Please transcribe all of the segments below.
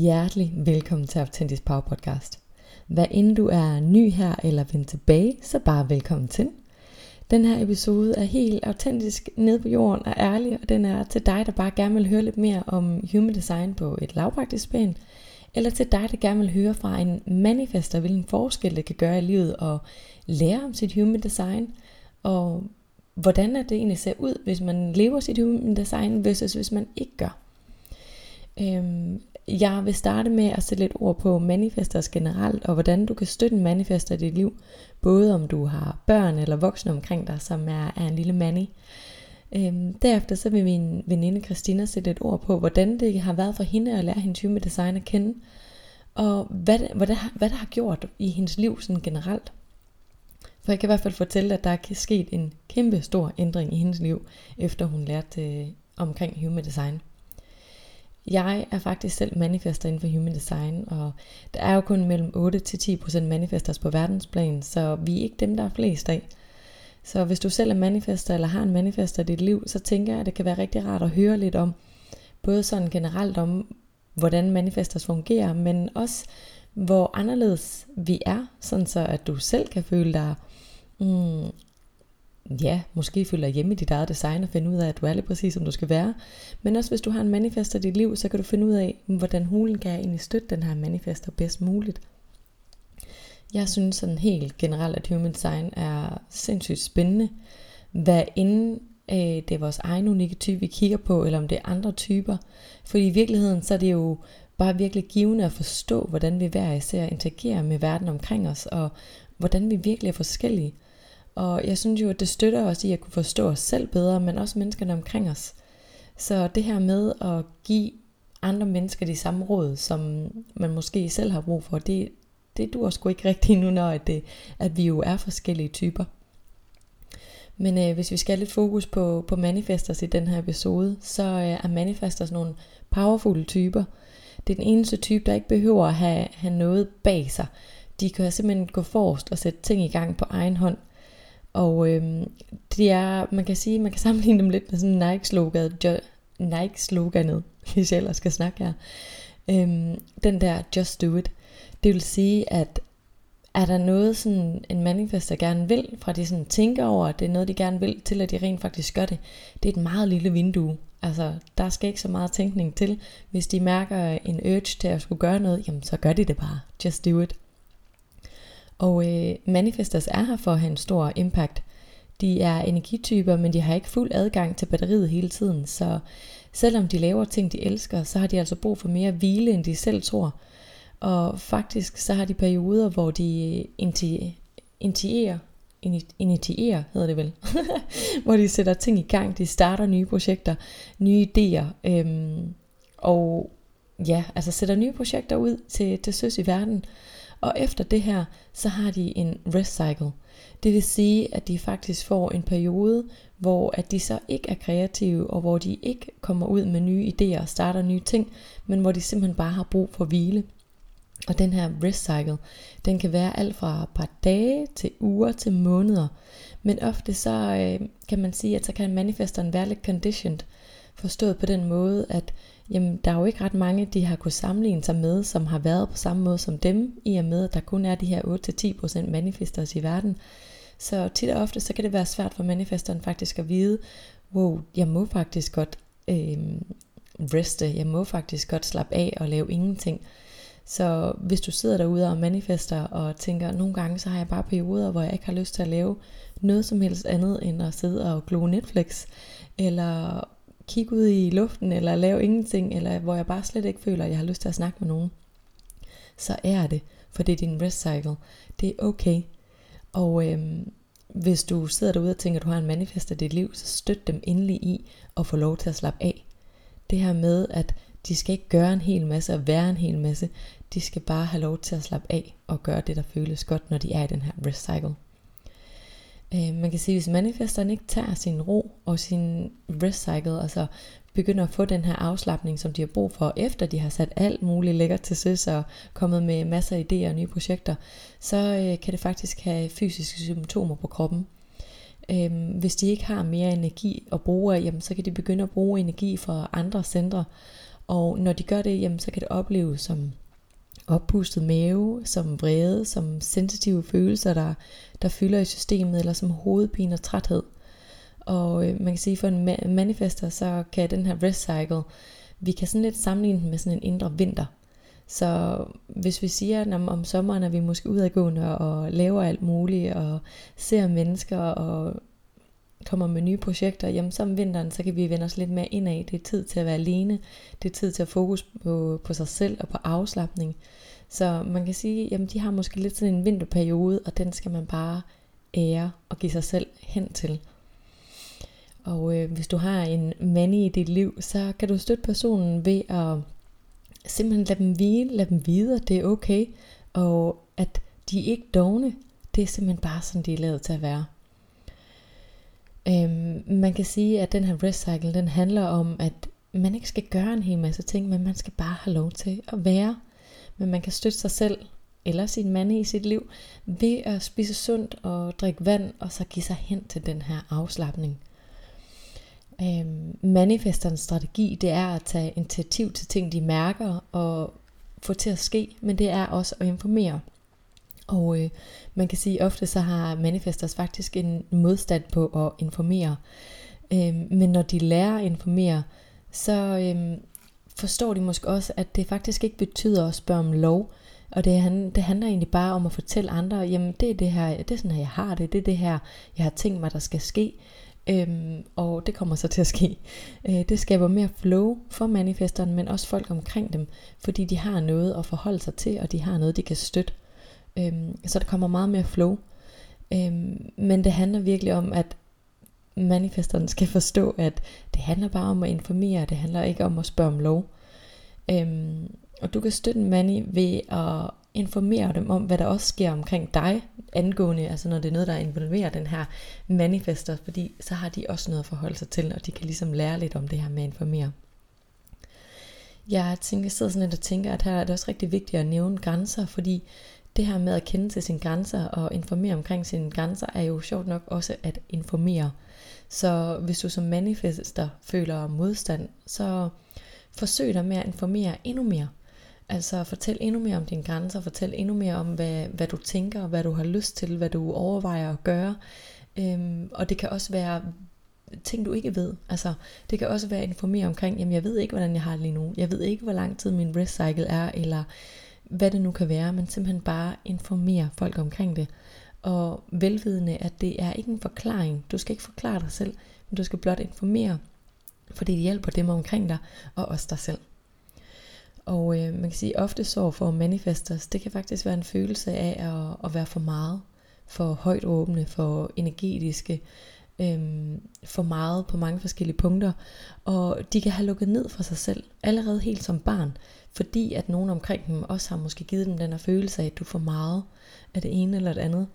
Hjertelig velkommen til Autentisk Power Podcast. Hvad end du er ny her eller vendt tilbage, så bare velkommen til. Den her episode er helt autentisk ned på jorden og ærlig, og den er til dig, der bare gerne vil høre lidt mere om human design på et lavpraktisk plan, eller til dig, der gerne vil høre fra en manifester, hvilken forskel det kan gøre i livet og lære om sit human design, og hvordan er det egentlig ser ud, hvis man lever sit human design versus hvis man ikke gør. Øhm, jeg vil starte med at sætte lidt ord på manifesters generelt, og hvordan du kan støtte en manifester i dit liv, både om du har børn eller voksne omkring dig, som er, er en lille manny. Øhm, derefter så vil min veninde Christina sætte et ord på, hvordan det har været for hende at lære hendes human design at kende, og hvad, hvad, det, hvad det har gjort i hendes liv sådan generelt. For jeg kan i hvert fald fortælle, at der er sket en kæmpe stor ændring i hendes liv, efter hun lærte øh, omkring human design. Jeg er faktisk selv manifester inden for human design, og der er jo kun mellem 8-10% manifesters på verdensplan, så vi er ikke dem, der er flest af. Så hvis du selv er manifester eller har en manifester i dit liv, så tænker jeg, at det kan være rigtig rart at høre lidt om, både sådan generelt om, hvordan manifesters fungerer, men også hvor anderledes vi er, sådan så at du selv kan føle dig mm, ja, måske føler hjemme i dit eget design og finde ud af, at du er lige præcis, som du skal være. Men også hvis du har en manifester i dit liv, så kan du finde ud af, hvordan hulen kan egentlig støtte den her manifester bedst muligt. Jeg synes sådan helt generelt, at human design er sindssygt spændende. Hvad inden øh, det er vores egen unikke type, vi kigger på, eller om det er andre typer. For i virkeligheden, så er det jo bare virkelig givende at forstå, hvordan vi hver især interagerer med verden omkring os, og hvordan vi virkelig er forskellige. Og jeg synes jo, at det støtter os i at kunne forstå os selv bedre, men også menneskerne omkring os. Så det her med at give andre mennesker de samme råd, som man måske selv har brug for, det, det dur sgu ikke rigtigt nu, når at, det, at vi jo er forskellige typer. Men øh, hvis vi skal have lidt fokus på, på manifesters i den her episode, så øh, er manifesters nogle powerful typer. Det er den eneste type, der ikke behøver at have, have noget bag sig. De kan simpelthen gå forrest og sætte ting i gang på egen hånd – og øh, det er, man kan sige, man kan sammenligne dem lidt med sådan Nike-sloganet, Nike-sloganet, hvis jeg ellers skal snakke her. Øh, den der Just Do It. Det vil sige, at er der noget sådan en manifester gerne vil, fra de sådan tænker over, at det er noget de gerne vil, til at de rent faktisk gør det, det er et meget lille vindue. Altså, der skal ikke så meget tænkning til. Hvis de mærker en urge til at skulle gøre noget, jamen så gør de det bare. Just do it. Og øh, manifestors er her for at have en stor impact. De er energityper, men de har ikke fuld adgang til batteriet hele tiden, så selvom de laver ting, de elsker, så har de altså brug for mere hvile, end de selv tror. Og faktisk så har de perioder, hvor de øh, initierer, initierer hedder det vel, hvor de sætter ting i gang, de starter nye projekter, nye idéer, øhm, og ja, altså sætter nye projekter ud til, til søs i verden, og efter det her, så har de en rest cycle. Det vil sige, at de faktisk får en periode, hvor at de så ikke er kreative, og hvor de ikke kommer ud med nye idéer og starter nye ting, men hvor de simpelthen bare har brug for hvile. Og den her rest cycle, den kan være alt fra et par dage til uger til måneder. Men ofte så øh, kan man sige, at så kan manifesteren være lidt conditioned. Forstået på den måde, at jamen der er jo ikke ret mange, de har kunnet sammenligne sig med, som har været på samme måde som dem, i og med, at der kun er de her 8-10% manifestors i verden. Så tit og ofte, så kan det være svært for manifestoren faktisk at vide, wow, jeg må faktisk godt øh, reste, jeg må faktisk godt slappe af og lave ingenting. Så hvis du sidder derude og manifester og tænker, nogle gange så har jeg bare perioder, hvor jeg ikke har lyst til at lave noget som helst andet end at sidde og glo Netflix, eller kigge ud i luften, eller lave ingenting, eller hvor jeg bare slet ikke føler, at jeg har lyst til at snakke med nogen, så er det, for det er din rest cycle. Det er okay. Og øhm, hvis du sidder derude og tænker, at du har en manifest af dit liv, så støt dem endelig i at få lov til at slappe af. Det her med, at de skal ikke gøre en hel masse og være en hel masse. De skal bare have lov til at slappe af og gøre det, der føles godt, når de er i den her rest cycle. Øh, man kan sige, hvis manifesteren ikke tager sin ro og sin rest cycle, altså begynder at få den her afslappning, som de har brug for, efter de har sat alt muligt lækkert til søs og kommet med masser af idéer og nye projekter, så øh, kan det faktisk have fysiske symptomer på kroppen. Øhm, hvis de ikke har mere energi at bruge af, jamen, så kan de begynde at bruge energi fra andre centre. Og når de gør det, jamen, så kan det opleves som oppustet mave, som vrede, som sensitive følelser, der, der fylder i systemet, eller som hovedpine og træthed. Og øh, man kan sige, for en manifester, så kan den her rest cycle, vi kan sådan lidt sammenligne den med sådan en indre vinter. Så hvis vi siger, at om, om sommeren er vi måske udadgående og laver alt muligt, og ser mennesker og kommer med nye projekter, jamen så om vinteren, så kan vi vende os lidt mere indad. Det er tid til at være alene. Det er tid til at fokus på, på sig selv og på afslappning. Så man kan sige, jamen de har måske lidt sådan en vinterperiode, og den skal man bare ære og give sig selv hen til. Og øh, hvis du har en mand i dit liv, så kan du støtte personen ved at simpelthen lade dem hvile, lade dem vide, at det er okay, og at de er ikke dogne. Det er simpelthen bare sådan, de er lavet til at være. Øhm, man kan sige, at den her rest cycle, den handler om, at man ikke skal gøre en hel masse ting, men man skal bare have lov til at være. Men man kan støtte sig selv eller sin mand i sit liv ved at spise sundt og drikke vand, og så give sig hen til den her afslappning. Øhm, manifesterens strategi, det er at tage initiativ til ting, de mærker og få til at ske, men det er også at informere. Og øh, man kan sige, at ofte så har manifestors faktisk en modstand på at informere. Øh, men når de lærer at informere, så øh, forstår de måske også, at det faktisk ikke betyder at spørge om lov. Og det, det handler egentlig bare om at fortælle andre, jamen det er det her, det er sådan her, jeg har det, det er det her, jeg har tænkt mig, der skal ske. Øhm, og det kommer så til at ske. Øh, det skaber mere flow for manifesteren, men også folk omkring dem, fordi de har noget at forholde sig til, og de har noget, de kan støtte. Øhm, så der kommer meget mere flow. Øhm, men det handler virkelig om, at manifesteren skal forstå, at det handler bare om at informere, det handler ikke om at spørge om lov. Øhm, og du kan støtte en mani ved at informere dem om, hvad der også sker omkring dig, angående, altså når det er noget, der involverer den her manifester, fordi så har de også noget at forholde sig til, og de kan ligesom lære lidt om det her med at informere. Jeg tænker, jeg sidder sådan lidt og tænker, at her er det også rigtig vigtigt at nævne grænser, fordi det her med at kende til sine grænser og informere omkring sine grænser, er jo sjovt nok også at informere. Så hvis du som manifester føler modstand, så forsøg dig med at informere endnu mere. Altså fortæl endnu mere om dine grænser, fortæl endnu mere om, hvad, hvad du tænker, hvad du har lyst til, hvad du overvejer at gøre. Øhm, og det kan også være ting, du ikke ved. Altså, det kan også være at informere omkring, jamen jeg ved ikke, hvordan jeg har det lige nu. Jeg ved ikke, hvor lang tid min rest cycle er, eller hvad det nu kan være, men simpelthen bare informere folk omkring det. Og velvidende, at det er ikke en forklaring. Du skal ikke forklare dig selv, men du skal blot informere, fordi det hjælper dem omkring dig, og også dig selv. Og øh, man kan sige, ofte sorg for manifestors, det kan faktisk være en følelse af at, at være for meget, for højt åbne, for energetiske, øhm, for meget på mange forskellige punkter. Og de kan have lukket ned for sig selv, allerede helt som barn, fordi at nogen omkring dem også har måske givet dem den her følelse af, at du får meget af det ene eller det andet.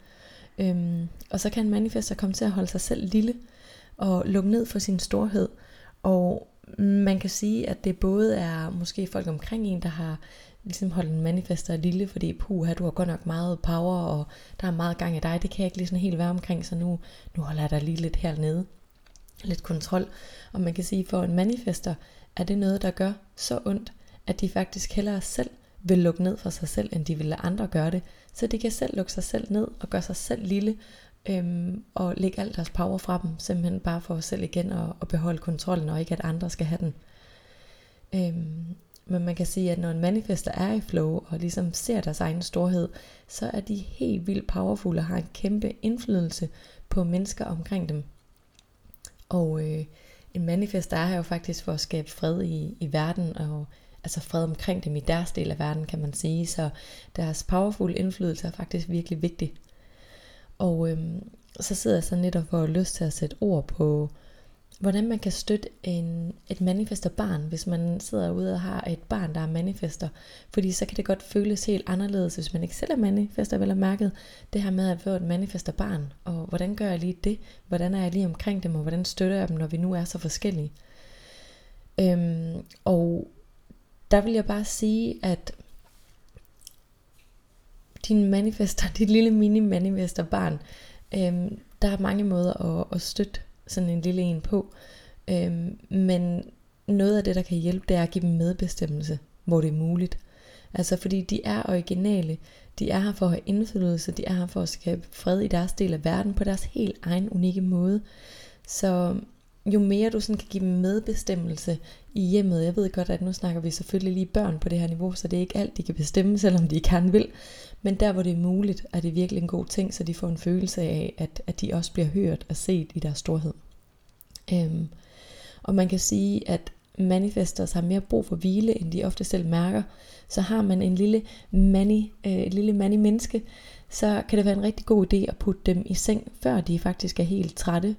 Øhm, og så kan en manifester komme til at holde sig selv lille, og lukke ned for sin storhed, og man kan sige, at det både er måske folk omkring en, der har ligesom holdt en manifester lille, fordi puha, du har godt nok meget power, og der er meget gang i dig, det kan jeg ikke lige sådan helt være omkring, så nu, nu holder jeg dig lige lidt hernede. Lidt kontrol. Og man kan sige, for en manifester er det noget, der gør så ondt, at de faktisk hellere selv vil lukke ned for sig selv, end de vil lade andre gøre det. Så de kan selv lukke sig selv ned og gøre sig selv lille, øhm, og lægge alt deres power fra dem, simpelthen bare for os selv igen at, at beholde kontrollen, og ikke at andre skal have den. Øhm, men man kan sige, at når en manifester er i flow, og ligesom ser deres egen storhed, så er de helt vildt powerful og har en kæmpe indflydelse på mennesker omkring dem. Og øh, en manifester er her jo faktisk for at skabe fred i, i verden, og altså fred omkring dem i deres del af verden, kan man sige. Så deres powerful indflydelse er faktisk virkelig vigtig. Og øhm, så sidder jeg så netop for at lyst til at sætte ord på, hvordan man kan støtte en, et manifester barn, hvis man sidder ude og har et barn, der er manifester. Fordi så kan det godt føles helt anderledes, hvis man ikke selv er manifester, vel mærket. Det her med at få et manifester barn, og hvordan gør jeg lige det? Hvordan er jeg lige omkring dem, og hvordan støtter jeg dem, når vi nu er så forskellige? Øhm, og der vil jeg bare sige, at din manifester, dit lille mini manifester barn, øhm, der er mange måder at, at støtte sådan en lille en på. Øhm, men noget af det, der kan hjælpe, det er at give dem medbestemmelse, hvor det er muligt. Altså fordi de er originale, de er her for at have indflydelse, de er her for at skabe fred i deres del af verden på deres helt egen unikke måde. Så jo mere du sådan kan give dem medbestemmelse i hjemmet, jeg ved godt, at nu snakker vi selvfølgelig lige børn på det her niveau, så det er ikke alt, de kan bestemme, selvom de gerne vil. Men der, hvor det er muligt, er det virkelig en god ting, så de får en følelse af, at, at de også bliver hørt og set i deres storhed. Øhm, og man kan sige, at manifestors har mere brug for hvile, end de ofte selv mærker. Så har man en lille mani, øh, et lille mani menneske, så kan det være en rigtig god idé at putte dem i seng, før de faktisk er helt trætte.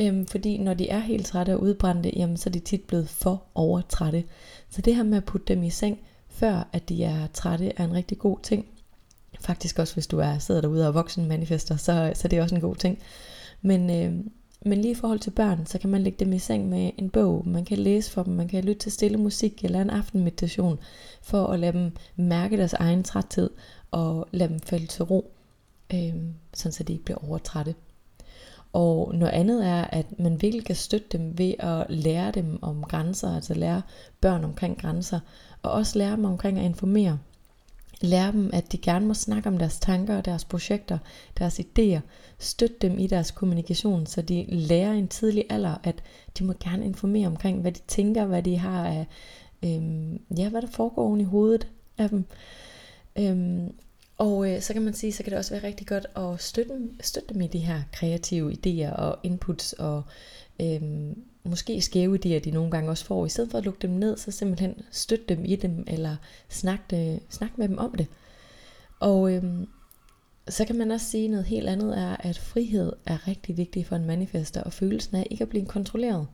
Øhm, fordi når de er helt trætte og udbrændte, jamen, så er de tit blevet for overtrætte. Så det her med at putte dem i seng, før at de er trætte, er en rigtig god ting. Faktisk også hvis du er sidder derude og voksen manifester, så, så det er også en god ting. Men, øh, men lige i forhold til børn, så kan man lægge dem i seng med en bog, man kan læse for dem, man kan lytte til stille musik eller en aftenmeditation, for at lade dem mærke deres egen træthed og lade dem falde til ro, øh, sådan så de ikke bliver overtrætte. Og noget andet er, at man virkelig kan støtte dem ved at lære dem om grænser, altså lære børn omkring grænser, og også lære dem omkring at informere. Lære dem, at de gerne må snakke om deres tanker, deres projekter, deres idéer. Støt dem i deres kommunikation, så de lærer i en tidlig alder, at de må gerne informere omkring, hvad de tænker, hvad de har af, øhm, ja, hvad der foregår i hovedet af dem. Øhm, og øh, så kan man sige, så kan det også være rigtig godt at støtte støtte dem i de her kreative idéer og inputs og øh, måske skæve idéer, de nogle gange også får. I stedet for at lukke dem ned, så simpelthen støtte dem i dem, eller snakke, øh, snak med dem om det. Og øh, så kan man også sige noget helt andet er, at frihed er rigtig vigtig for en manifester, og følelsen af ikke at blive kontrolleret.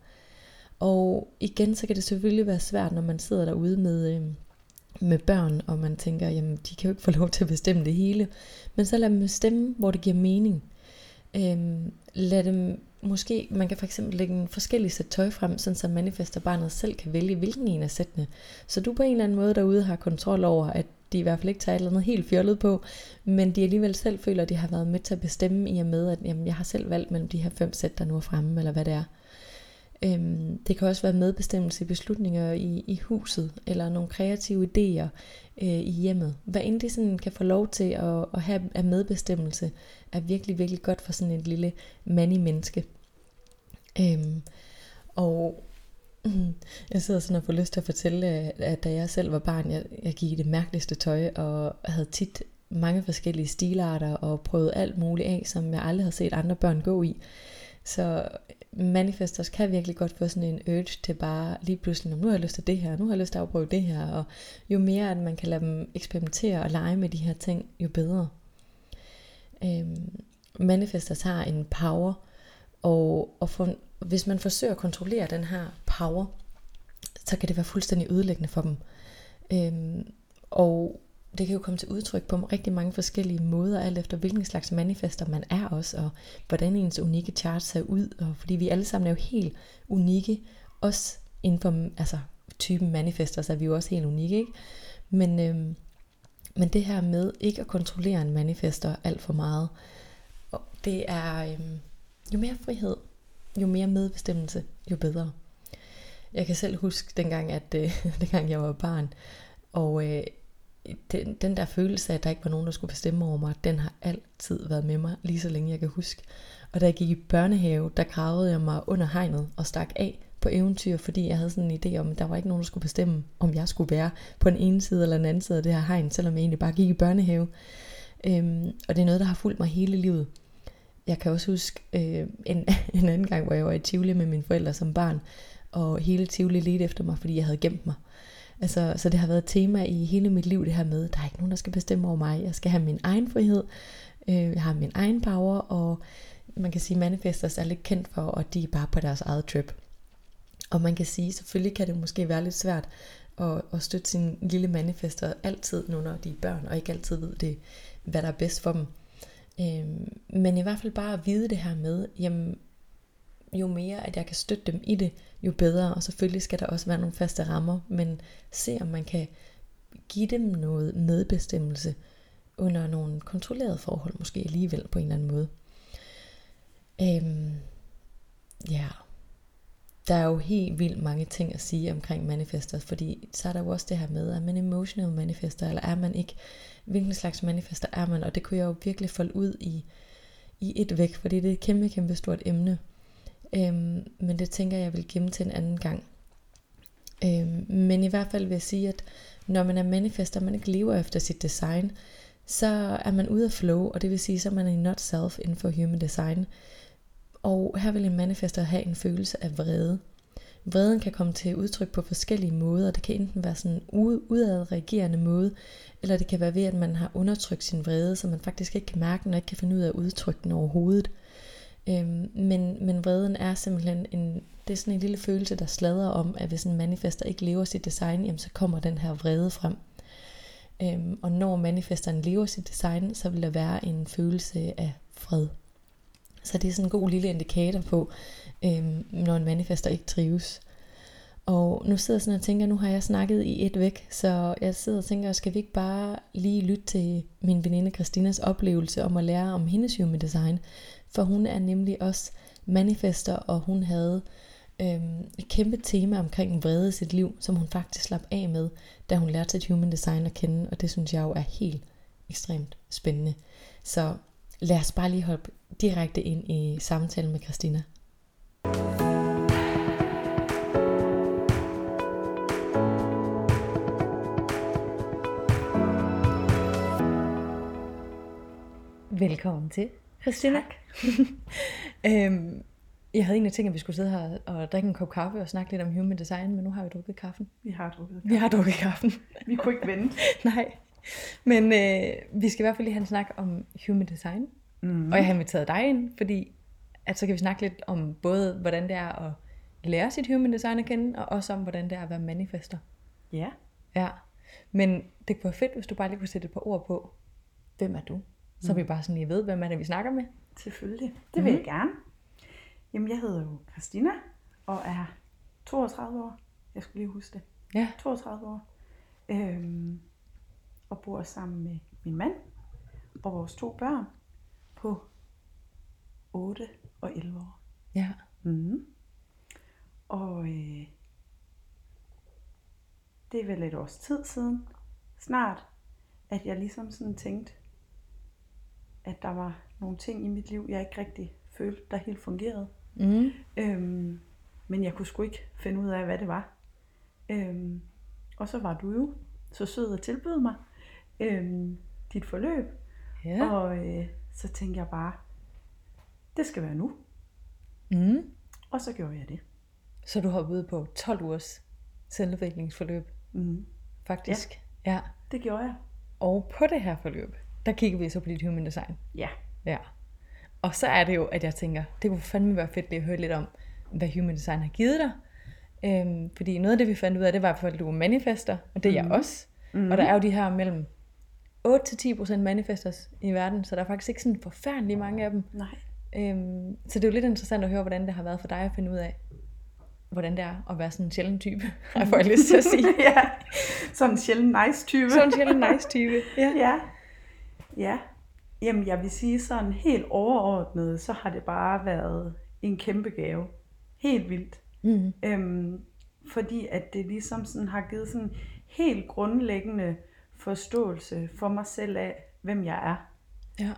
Og igen, så kan det selvfølgelig være svært, når man sidder derude med, Øh, med børn, og man tænker, jamen de kan jo ikke få lov til at bestemme det hele. Men så lad dem bestemme, hvor det giver mening. Øhm, lad dem måske, man kan for eksempel lægge en forskellig sæt tøj frem, sådan så manifester barnet selv kan vælge, hvilken en af sættene. Så du på en eller anden måde derude har kontrol over, at de i hvert fald ikke tager et eller andet helt fjollet på, men de alligevel selv føler, at de har været med til at bestemme i og med, at jamen, jeg har selv valgt mellem de her fem sæt, der nu er fremme, eller hvad det er. Øhm, det kan også være medbestemmelse i beslutninger i, i huset, eller nogle kreative idéer øh, i hjemmet. Hvad end de sådan kan få lov til at, at have af medbestemmelse, er virkelig, virkelig godt for sådan et lille mani-menneske. Øhm, og jeg sidder sådan og får lyst til at fortælle, øh, at da jeg selv var barn, jeg, jeg gik i det mærkeligste tøj, og havde tit mange forskellige stilarter, og prøvede alt muligt af, som jeg aldrig havde set andre børn gå i. Så manifestors kan virkelig godt få sådan en urge til bare lige pludselig, nu har jeg lyst til det her, nu har jeg lyst til at afprøve det her, og jo mere at man kan lade dem eksperimentere og lege med de her ting, jo bedre. Øhm, manifestors har en power, og, og for, hvis man forsøger at kontrollere den her power, så kan det være fuldstændig ødelæggende for dem. Øhm, og det kan jo komme til udtryk på rigtig mange forskellige måder, alt efter hvilken slags manifester man er også, og hvordan ens unikke chart ser ud, og fordi vi alle sammen er jo helt unikke, også inden for altså, typen manifester, så er vi jo også helt unikke, ikke? Men, øhm, men det her med ikke at kontrollere en manifester alt for meget, det er øhm, jo mere frihed, jo mere medbestemmelse, jo bedre. Jeg kan selv huske dengang, at øh, dengang jeg var barn, og øh, den, den der følelse af, at der ikke var nogen, der skulle bestemme over mig, den har altid været med mig, lige så længe jeg kan huske. Og da jeg gik i børnehave, der gravede jeg mig under hegnet og stak af på eventyr, fordi jeg havde sådan en idé om, at der var ikke nogen, der skulle bestemme, om jeg skulle være på den ene side eller den anden side af det her hegn, selvom jeg egentlig bare gik i børnehave. Øhm, og det er noget, der har fulgt mig hele livet. Jeg kan også huske øh, en, en anden gang, hvor jeg var i Tivoli med mine forældre som barn, og hele Tivoli ledte efter mig, fordi jeg havde gemt mig. Altså, så det har været et tema i hele mit liv, det her med, der er ikke nogen, der skal bestemme over mig. Jeg skal have min egen frihed, øh, jeg har min egen power, og man kan sige, manifestors er lidt kendt for, at de er bare på deres eget trip. Og man kan sige, selvfølgelig kan det måske være lidt svært at, at støtte sin lille manifester altid, nu når de er børn, og ikke altid ved det, hvad der er bedst for dem. Øh, men i hvert fald bare at vide det her med, jamen, jo mere at jeg kan støtte dem i det, jo bedre. Og selvfølgelig skal der også være nogle faste rammer, men se om man kan give dem noget medbestemmelse under nogle kontrollerede forhold, måske alligevel på en eller anden måde. Øhm, ja. der er jo helt vildt mange ting at sige omkring manifester, fordi så er der jo også det her med, er man emotional manifester, eller er man ikke, hvilken slags manifester er man, og det kunne jeg jo virkelig folde ud i, i et væk, fordi det er et kæmpe, kæmpe stort emne. Øhm, men det tænker jeg vil gemme til en anden gang. Øhm, men i hvert fald vil jeg sige, at når man er manifester, og man ikke lever efter sit design, så er man ude af flow, og det vil sige, så er man i not self inden for human design. Og her vil en manifester have en følelse af vrede. Vreden kan komme til udtryk på forskellige måder. Det kan enten være sådan en udadreagerende måde, eller det kan være ved, at man har undertrykt sin vrede, så man faktisk ikke kan mærke den, og ikke kan finde ud af at udtrykke den overhovedet. Øhm, men, men vreden er simpelthen en, det er sådan en lille følelse, der slader om, at hvis en manifester ikke lever sit design, jamen så kommer den her vrede frem. Øhm, og når manifesteren lever sit design, så vil der være en følelse af fred. Så det er sådan en god lille indikator på, øhm, når en manifester ikke trives. Og nu sidder jeg sådan og tænker, nu har jeg snakket i et væk, så jeg sidder og tænker, skal vi ikke bare lige lytte til min veninde Christinas oplevelse om at lære om hendes human design? For hun er nemlig også manifester, og hun havde øhm, et kæmpe tema omkring vrede i sit liv, som hun faktisk slap af med, da hun lærte sit human design at kende, og det synes jeg jo er helt ekstremt spændende. Så lad os bare lige hoppe direkte ind i samtalen med Christina. Velkommen til, Christina. Tak. øhm, jeg havde egentlig tænkt, at vi skulle sidde her og drikke en kop kaffe og snakke lidt om human design, men nu har vi drukket kaffen. Vi har drukket. Vi har drukket kaffen. Vi kunne ikke vente. Nej. Men øh, vi skal i hvert fald lige have en snak om human design. Mm. Og jeg har inviteret dig ind, fordi at så kan vi snakke lidt om både, hvordan det er at lære sit human design at kende, og også om, hvordan det er at være manifester. Ja. Ja. Men det kunne være fedt, hvis du bare lige kunne sætte et par ord på, hvem er du? Så Mm. vi bare sådan lige ved, hvem er det, vi snakker med. Selvfølgelig. Det vil Mhm. jeg gerne. Jamen, jeg hedder jo Christina, og er 32 år. Jeg skulle lige huske det. Ja. 32 år. Øhm, og bor sammen med min mand og vores to børn på 8 og 11 år. Ja. Mm. Og øh, det er vel et års tid siden, snart, at jeg ligesom sådan tænkte, at der var nogle ting i mit liv, jeg ikke rigtig følte, der helt fungerede. Mm. Øhm, men jeg kunne sgu ikke finde ud af, hvad det var. Øhm, og så var du jo så sød at tilbyde mig øhm, dit forløb. Ja. Og øh, så tænkte jeg bare, det skal være nu. Mm. Og så gjorde jeg det. Så du har ude på 12 ugers selvudviklingsforløb, Mm. faktisk. Ja. ja. Det gjorde jeg. Og på det her forløb, der kigger vi så på dit human design. Ja. Ja. Og så er det jo, at jeg tænker, det kunne fandme være fedt lige at høre lidt om, hvad human design har givet dig. Øhm, fordi noget af det, vi fandt ud af, det var at du er manifester, og det er Mhm. jeg også. Mm. Og der er jo de her mellem 8-10% manifestors i verden, så der er faktisk ikke sådan forfærdelig mange af dem. Nej. Øhm, så det er jo lidt interessant at høre, hvordan det har været for dig at finde ud af, hvordan det er at være sådan en sjælden type, har jeg lyst til at sige. ja. Sådan en sjældent nice type. Sådan en sjælden nice type. Ja. Ja. Ja. Jamen, jeg vil sige sådan helt overordnet, så har det bare været en kæmpe gave. Helt vildt. Mm. Øhm, fordi at det ligesom sådan har givet sådan helt grundlæggende forståelse for mig selv af, hvem jeg er. Ja.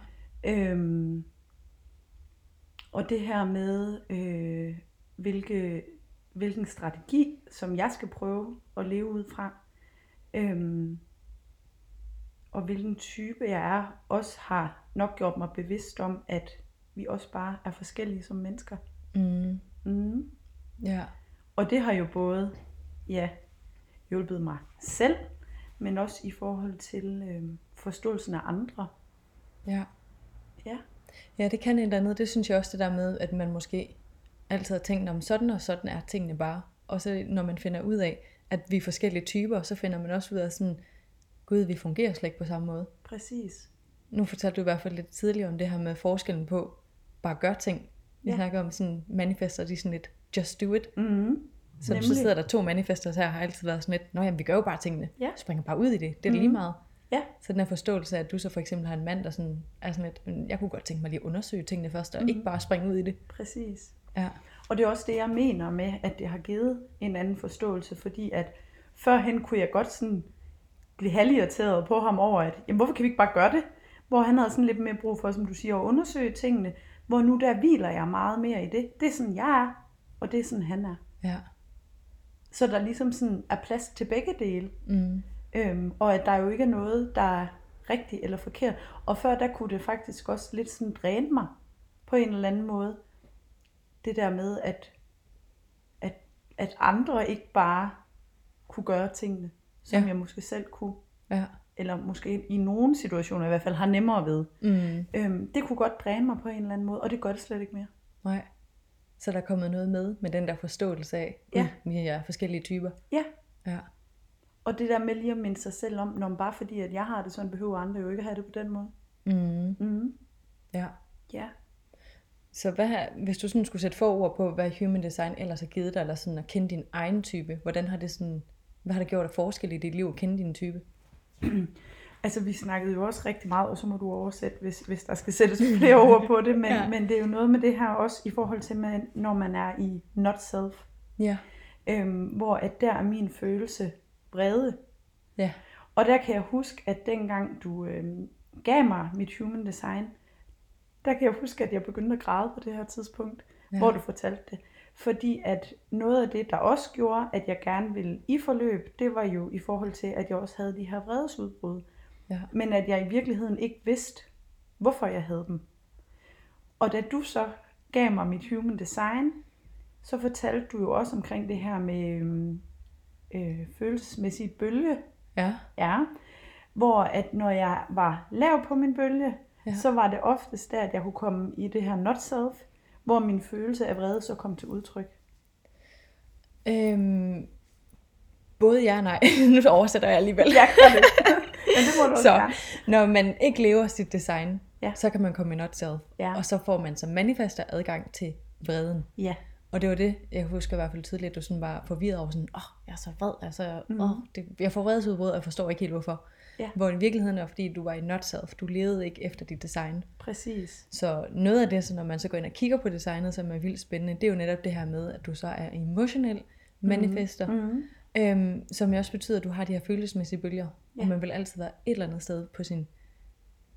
Øhm, og det her med, øh, hvilke, hvilken strategi, som jeg skal prøve at leve ud fra, øhm, og hvilken type jeg er, også har nok gjort mig bevidst om, at vi også bare er forskellige som mennesker. Mm. Mm. Ja. Og det har jo både ja, hjulpet mig selv, men også i forhold til øh, forståelsen af andre. Ja. Ja. Ja, det kan et eller andet. Det synes jeg også det der med, at man måske altid har tænkt om sådan og sådan er tingene bare. Og så når man finder ud af, at vi er forskellige typer, så finder man også ud af sådan, gud, vi fungerer slet ikke på samme måde. Præcis. Nu fortalte du i hvert fald lidt tidligere om det her med forskellen på bare at gøre ting. Vi ja. Snakker om sådan manifester, de er sådan lidt, just do it. Mm-hmm. Så, så Nemlig. sidder der to manifester her, har altid været sådan lidt, nå jamen, vi gør jo bare tingene. Ja. Springer bare ud i det. Det er mm. Mhm. lige meget. Ja. Så den her forståelse af, at du så for eksempel har en mand, der sådan, er sådan lidt, "Men jeg kunne godt tænke mig lige at undersøge tingene først, og mm. Mhm. ikke bare springe ud i det. Præcis. Ja. Og det er også det, jeg mener med, at det har givet en anden forståelse, fordi at førhen kunne jeg godt sådan blive halvirriteret på ham over, at jamen, hvorfor kan vi ikke bare gøre det? Hvor han havde sådan lidt mere brug for, som du siger, at undersøge tingene, hvor nu der hviler jeg meget mere i det. Det er sådan, jeg er, og det er sådan, han er. Ja. Så der ligesom sådan er plads til begge dele. Mm. Øhm, og at der jo ikke er noget, der er rigtigt eller forkert. Og før der kunne det faktisk også lidt sådan dræne mig på en eller anden måde. Det der med, at, at, at andre ikke bare kunne gøre tingene, som Ja. jeg måske selv kunne. Ja. Eller måske i nogle situationer i hvert fald har nemmere ved. Mm. Øhm, det kunne godt dræne mig på en eller anden måde, og det gør det slet ikke mere. Nej. Så der er kommet noget med, med den der forståelse af, Ja. "Gud, vi er forskellige typer. Ja, Ja. og det der med lige at minde sig selv om, når bare fordi at jeg har det sådan, behøver andre jo ikke at have det på den måde. Mm. Mm. Ja. Ja. Så hvad, hvis du sådan skulle sætte få ord på, hvad human design ellers har givet dig, eller sådan at kende din egen type, hvordan har det sådan, hvad har det gjort af forskel i dit liv at kende din type? Altså, vi snakkede jo også rigtig meget, og så må du oversætte, hvis, hvis der skal sættes flere ord på det, men, Ja. men det er jo noget med det her også i forhold til, man, når man er i not self, Ja. øhm, hvor at der er min følelse brede. Ja. Og der kan jeg huske, at dengang du øhm, gav mig mit human design, der kan jeg huske, at jeg begyndte at græde på det her tidspunkt, ja. hvor du fortalte det. Fordi at noget af det, der også gjorde, at jeg gerne ville i forløb, det var jo i forhold til, at jeg også havde de her vredesudbrud. Ja. Men at jeg i virkeligheden ikke vidste, hvorfor jeg havde dem. Og da du så gav mig mit human design, så fortalte du jo også omkring det her med øhm, øh, følelsesmæssige bølge. Ja. Ja. Hvor at når jeg var lav på min bølge, Ja. ja. så var det oftest der, at jeg kunne komme i det her not self, hvor min følelse af vrede så kom til udtryk. Øhm, både ja og nej. nu oversætter jeg alligevel. Jeg gør det. Men det må du Så gerne. når man ikke lever sit design, Ja. så kan man komme i not self. Ja. Og så får man som manifester adgang til vreden. Ja. Og det var det, jeg husker i hvert fald tydeligt, at du sådan var forvirret over sådan, åh, oh, jeg er så vred, altså, mm. oh, det, jeg får vredesudbrud, og jeg forstår ikke helt hvorfor. Ja. Hvor i virkeligheden er fordi, du var i not self, du levede ikke efter dit design. Præcis. Så noget af det, så når man så går ind og kigger på designet, som er vildt spændende, det er jo netop det her med, at du så er emotionel manifester, mm. Mm. øhm, som jo også betyder, at du har de her følelsesmæssige bølger, ja. og man vil altid være et eller andet sted på sin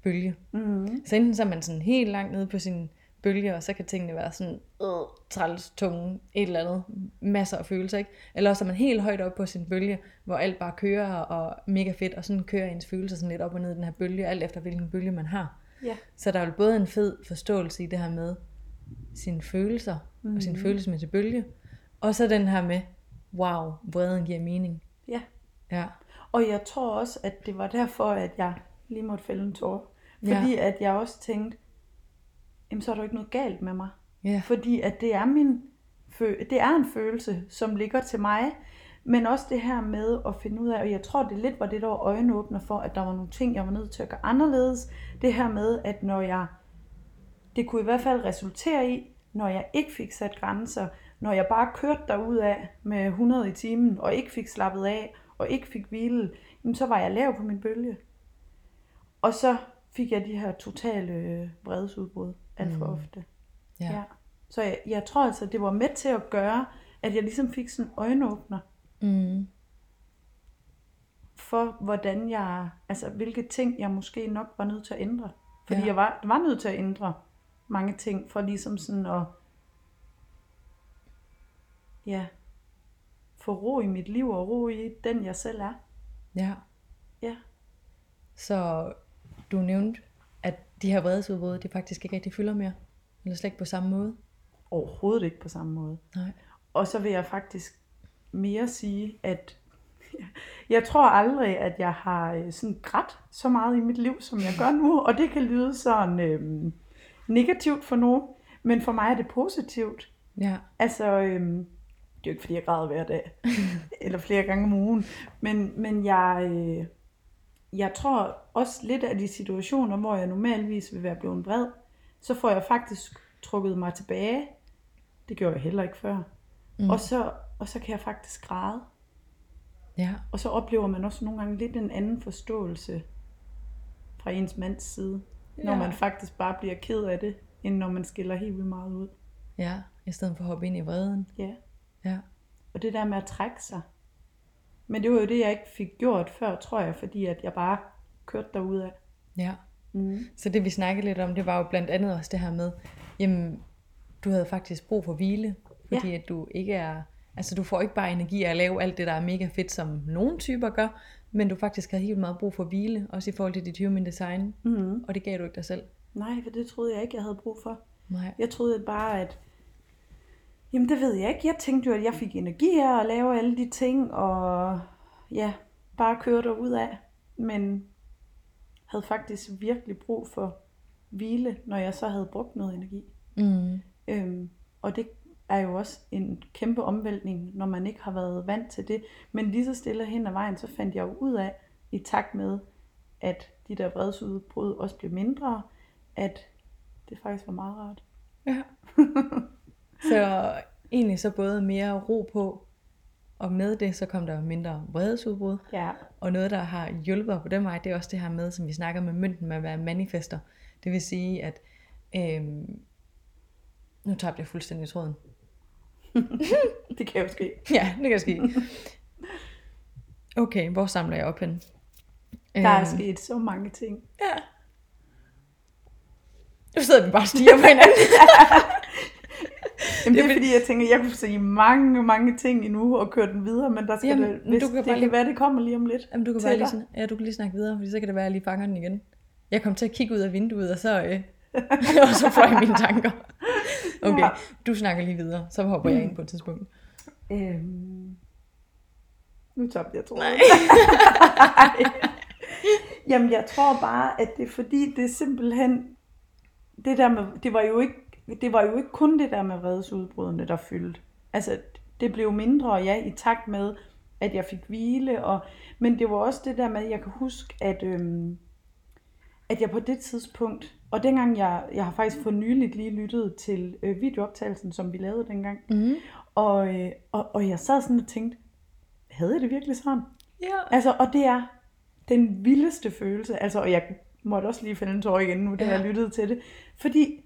bølge. Mm. Så enten så er man sådan helt langt nede på sin bølge, og så kan tingene være sådan, øh, træls, tunge, et eller andet, masser af følelser, ikke? Eller også er man helt højt op på sin bølge, hvor alt bare kører og mega fedt, og sådan kører ens følelser sådan lidt op og ned i den her bølge, alt efter hvilken bølge man har. Ja. Så der er jo både en fed forståelse i det her med sine følelser mm. og sin følelsesmæssige bølge, og så den her med, wow, vreden giver mening. Ja. Ja, Og jeg tror også, at det var derfor, at jeg lige måtte fælde en tår. Ja. Fordi at jeg også tænkte, jamen så er der jo ikke noget galt med mig. ja, Fordi at det er min det er en følelse, som ligger til mig. Men også det her med at finde ud af, og jeg tror det lidt var det, der var øjenåbner for, at der var nogle ting, jeg var nødt til at gøre anderledes. Det her med, at når jeg, det kunne i hvert fald resultere i, når jeg ikke fik sat grænser, når jeg bare kørte derud af med 100 i timen, og ikke fik slappet af, og ikke fik hvile, jamen så var jeg lav på min bølge. Og så fik jeg de her totale øh, vredesudbrud alt for Mm. ofte. ja. Ja. Så jeg, jeg tror altså, det var med til at gøre, at jeg ligesom fik sådan en øjenåbner Mm. for, hvordan jeg, altså hvilke ting jeg måske nok var nødt til at ændre. Fordi Ja. jeg var, var nødt til at ændre mange ting, for ligesom sådan at, ja, få ro i mit liv og ro i den, jeg selv er. Ja. Ja. Så du nævnte, de her vredesudbrud, de faktisk ikke rigtig fylder mere. Eller slet ikke på samme måde. Overhovedet ikke på samme måde. Nej. Og så vil jeg faktisk mere sige, at jeg tror aldrig, at jeg har øh, sådan grædt så meget i mit liv, som jeg gør nu. Og det kan lyde sådan øhm, negativt for nogen, men for mig er det positivt. Ja. Altså, øhm, det er jo ikke fordi, jeg græder hver dag, eller flere gange om ugen, men, men jeg, øh, jeg tror også lidt af de situationer, hvor jeg normalvis vil være blevet vred, så får jeg faktisk trukket mig tilbage. Det gjorde jeg heller ikke før. Mm. Og, så, og så kan jeg faktisk græde. Ja. Og så oplever man også nogle gange lidt en anden forståelse fra ens mands side, når Ja. man faktisk bare bliver ked af det, end når man skiller helt vildt meget ud. Ja. I stedet for at hoppe ind i vreden. Ja. Ja. Og det der med at trække sig. Men det var jo det, jeg ikke fik gjort før, tror jeg, fordi at jeg bare kørte derudad. Ja. Mm. Så det vi snakkede lidt om, det var jo blandt andet også det her med, jamen, du havde faktisk brug for hvile, fordi ja. at du ikke er, altså du får ikke bare energi af at lave alt det, der er mega fedt, som nogle typer gør, men du faktisk havde helt meget brug for hvile, også i forhold til dit human design, Mm. og det gav du ikke dig selv. Nej, for det troede jeg ikke, jeg havde brug for. Nej. Jeg troede bare, at... Jamen, det ved jeg ikke. Jeg tænkte jo, at jeg fik energi af at lave alle de ting, og ja, bare køre derud af. Men havde faktisk virkelig brug for hvile, når jeg så havde brugt noget energi. Mm. Øhm, og det er jo også en kæmpe omvæltning, når man ikke har været vant til det. Men lige så stille hen ad vejen, så fandt jeg jo ud af, i takt med, at de der vredsudbrud også blev mindre, at det faktisk var meget rart. Ja. så egentlig så både mere ro på, og med det, så kom der mindre vredesudbrud. Ja. Og noget, der har hjulpet på den vej, det er også det her med, som vi snakker med mønten med at være manifester. Det vil sige, at øhm, nu tabte jeg fuldstændig tråden. Det kan jo ske. Ja, det kan ske. Okay, hvor samler jeg op hen? Der er Øhm, sket så mange ting. Ja. Nu sidder vi bare og stiger på hinanden. Jamen, det er fordi, jeg tænker, jeg kunne sige mange, mange ting endnu og køre den videre, men der skal Jamen, det, hvis, du kan det bare kan lige- være, det kommer lige om lidt. Jamen, du kan bare lige, sådan, ja, du kan lige snakke videre, fordi så kan det være, at jeg lige fanger den igen. Jeg kom til at kigge ud af vinduet, og så, øh, og så fløj mine tanker. Okay, Ja. du snakker lige videre, så hopper jeg ind på et tidspunkt. Øhm, nu tabte jeg tråden. Nej. Jamen, jeg tror bare, at det er fordi, det er simpelthen, det der med, det var jo ikke, det var jo ikke kun det der med vredesudbrudene, der fyldte. Altså, det blev mindre, ja, i takt med, at jeg fik hvile, og, men det var også det der med, jeg kan huske, at, øhm, at jeg på det tidspunkt, og dengang jeg, jeg har faktisk for nyligt lige lyttet til øh, videooptagelsen, som vi lavede dengang, Mm. og, øh, og, og jeg sad sådan og tænkte, havde jeg det virkelig sådan? Ja. Altså, og det er den vildeste følelse. Altså, og jeg måtte også lige finde en tår igen nu, da Ja. jeg lyttede til det. Fordi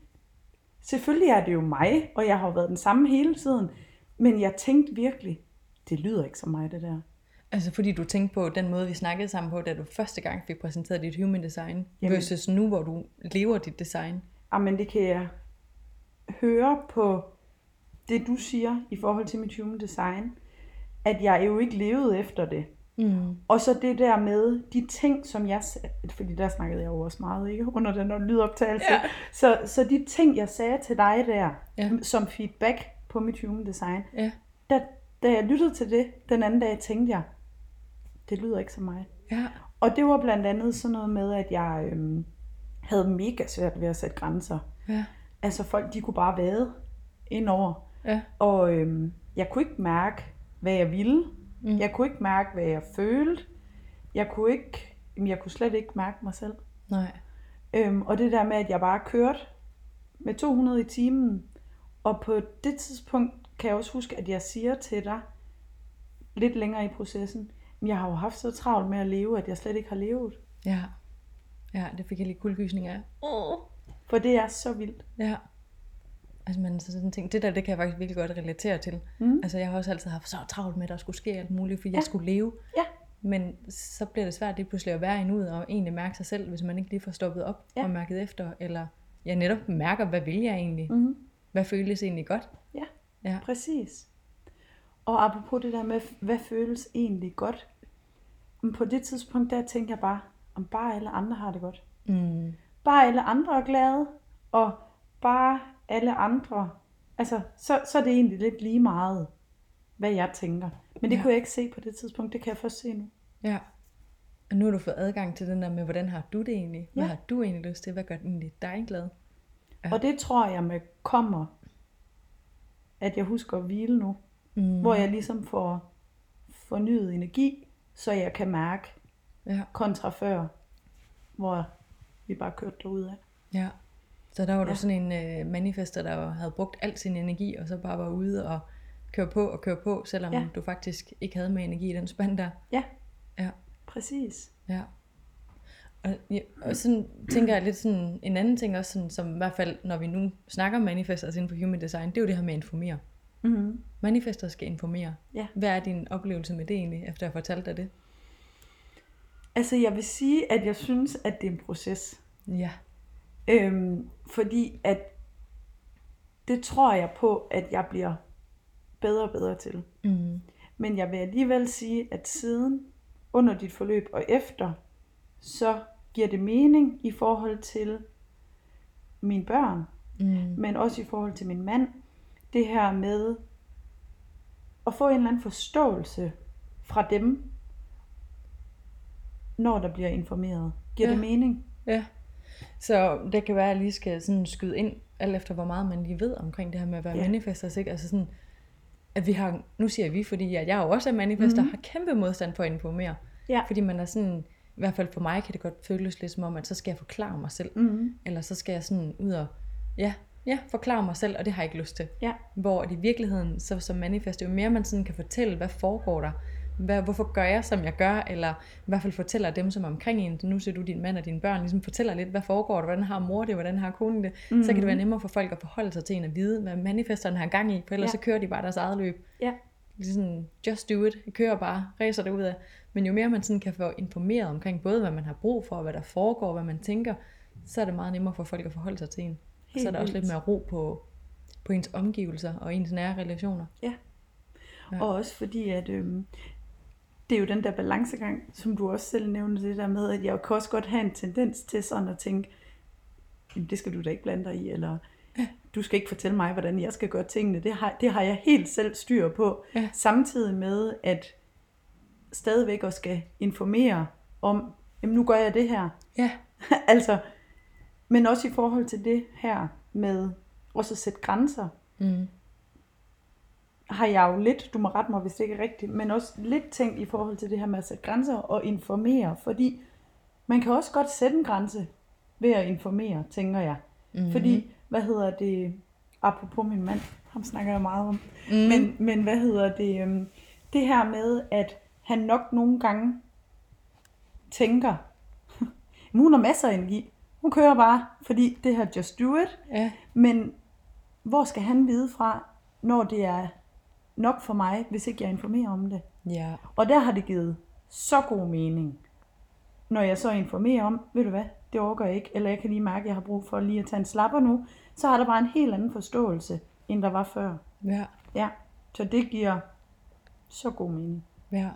selvfølgelig er det jo mig, og jeg har jo været den samme hele tiden. Men jeg tænkte virkelig, det lyder ikke som mig, det der. Altså fordi du tænkte på den måde, vi snakkede sammen på, da du første gang fik præsenteret dit human design, Jamen. Versus nu, hvor du lever dit design. Jamen, det kan jeg høre på det, du siger i forhold til mit human design, at jeg jo ikke levede efter det. Mm. Og så det der med de ting, som jeg sagde, fordi der snakkede jeg jo også meget, ikke? Under den lydoptagelse. Ja. Så, så de ting, jeg sagde til dig der, Ja. som feedback på mit human design, Ja. da, da jeg lyttede til det den anden dag, tænkte jeg, det lyder ikke som mig. Ja. Og det var blandt andet sådan noget med, at jeg øhm, havde mega svært ved at sætte grænser. Ja. Altså folk, de kunne bare vade indover. Ja. Og øhm, jeg kunne ikke mærke, hvad jeg ville. Mm. Jeg kunne ikke mærke, hvad jeg følte. Jeg kunne ikke, jeg kunne slet ikke mærke mig selv. Nej. Øhm, og det der med, at jeg bare kørte med 200 i timen. Og på det tidspunkt kan jeg også huske, at jeg siger til dig, lidt længere i processen, "Men jeg har jo haft så travlt med at leve, at jeg slet ikke har levet. Ja. Ja, det fik jeg lige kuldegysning af. Oh. For det er så vildt. Ja. Altså man så sådan ting, det der, det kan jeg faktisk virkelig godt relatere til. Mm. Altså jeg har også altid haft så travlt med, at der skulle ske alt muligt, fordi ja. Jeg skulle leve. Ja. Men så bliver det svært lige pludselig at være en ud og egentlig mærke sig selv, hvis man ikke lige får stoppet op Ja. og mærket efter. Eller jeg netop mærker, hvad vil jeg egentlig? Mm. Hvad føles egentlig godt? Ja. Ja. Præcis. Og apropos det der med, hvad føles egentlig godt. Men på det tidspunkt, der tænkte jeg bare, om bare alle andre har det godt. Mm. Bare alle andre er glade, og bare alle andre, altså, så, så er det egentlig lidt lige meget, hvad jeg tænker. Men det Ja. kunne jeg ikke se på det tidspunkt, det kan jeg først se nu. Ja. Og nu har du fået adgang til den der med, hvordan har du det egentlig? Hvad Ja. har du egentlig lyst til? Hvad gør egentlig dig glad? Ja. Og det tror jeg med kommer, at jeg husker at hvile nu, Mm. hvor jeg ligesom får fornyet energi, så jeg kan mærke Ja. kontra før, hvor vi bare kørte derud af. Ja. Så der var du Ja. sådan en øh, manifester, der havde brugt al sin energi, og så bare var ude og køre på og køre på, selvom Ja. du faktisk ikke havde med energi i den spand der. Ja, Ja. præcis. Ja. Og, ja, og sådan tænker jeg lidt sådan, en anden ting også, sådan, som i hvert fald, når vi nu snakker om manifestors inden for human design, det er jo det her med at informere. Mm-hmm. Manifester skal informere. Ja. Hvad er din oplevelse med det egentlig, efter jeg fortalt dig det? Altså jeg vil sige, at jeg synes, at det er en proces. Ja. Øhm, fordi at det tror jeg på, at jeg bliver bedre og bedre til. Mm. Men jeg vil alligevel sige, at siden, under dit forløb og efter, så giver det mening i forhold til mine børn, Mm. men også i forhold til min mand. Det her med at få en eller anden forståelse fra dem, når der bliver informeret. Giver Ja. det mening? Ja. Så det kan være, at jeg lige skal sådan skyde ind, alt efter hvor meget man lige ved omkring det her med at være Ja. manifestors, ikke? Altså sådan, at vi har, nu siger vi, fordi at jeg jo også er manifester, Mhm. mm-hmm. har kæmpe modstand for at informere. Ja. Fordi man er sådan, i hvert fald for mig kan det godt føles lidt som om, at så skal jeg forklare mig selv. Mm-hmm. Eller så skal jeg sådan ud og, ja, ja, forklare mig selv, og det har jeg ikke lyst til. Ja. Hvor at i virkeligheden, så som manifest, jo mere man sådan kan fortælle, hvad foregår der, hvad, hvorfor gør jeg, som jeg gør, eller i hvert fald fortæller dem, som er omkring en, nu ser du din mand og dine børn, ligesom fortæller lidt, hvad foregår der, hvordan har mor det, hvordan har konen det, mm-hmm. så kan det være nemmere for folk at forholde sig til en at vide, hvad manifesterne har gang i, for ellers Ja. så kører de bare deres eget løb. Ja. Sådan, just do it, jeg kører bare, racer det ud af. Men jo mere man sådan kan få informeret omkring både, hvad man har brug for, og hvad der foregår, hvad man tænker, så er det meget nemmere for folk at forholde sig til en. Og så er der også lidt mere ro på, på ens omgivelser og ens nære relationer. Ja. Ja. Og også fordi, at øhm, det er jo den der balancegang, som du også selv nævnte, det der med, at jeg kan også godt have en tendens til sådan at tænke, "Jamen, det skal du da ikke blande dig i, eller du skal ikke fortælle mig, hvordan jeg skal gøre tingene. Det har, det har jeg helt selv styr på. Ja. Samtidig med, at stadigvæk også skal informere om, jamen nu gør jeg det her. Ja, altså, men også i forhold til det her med også at sætte grænser, mm. Har jeg jo lidt, du må rette mig, hvis det ikke er rigtigt, men også lidt tænkt i forhold til det her med at sætte grænser og informere, fordi man kan også godt sætte en grænse ved at informere, tænker jeg. Mm-hmm. Fordi, hvad hedder det, apropos min mand, ham snakker jeg meget om, mm. men, men hvad hedder det, øhm, det her med, at han nok nogle gange tænker, "Men hun har masser af energi, hun kører bare, fordi det her just do it, ja, men hvor skal han vide fra, når det er nok for mig, hvis ikke jeg informerer om det? ja, Og der har det givet så god mening, når jeg så informerer om, ved du hvad, det overgår jeg ikke, eller jeg kan lige mærke, at jeg har brug for lige at tage en slapper nu, så har der bare en helt anden forståelse, end der var før. ja, Ja, så det giver så god mening. ja.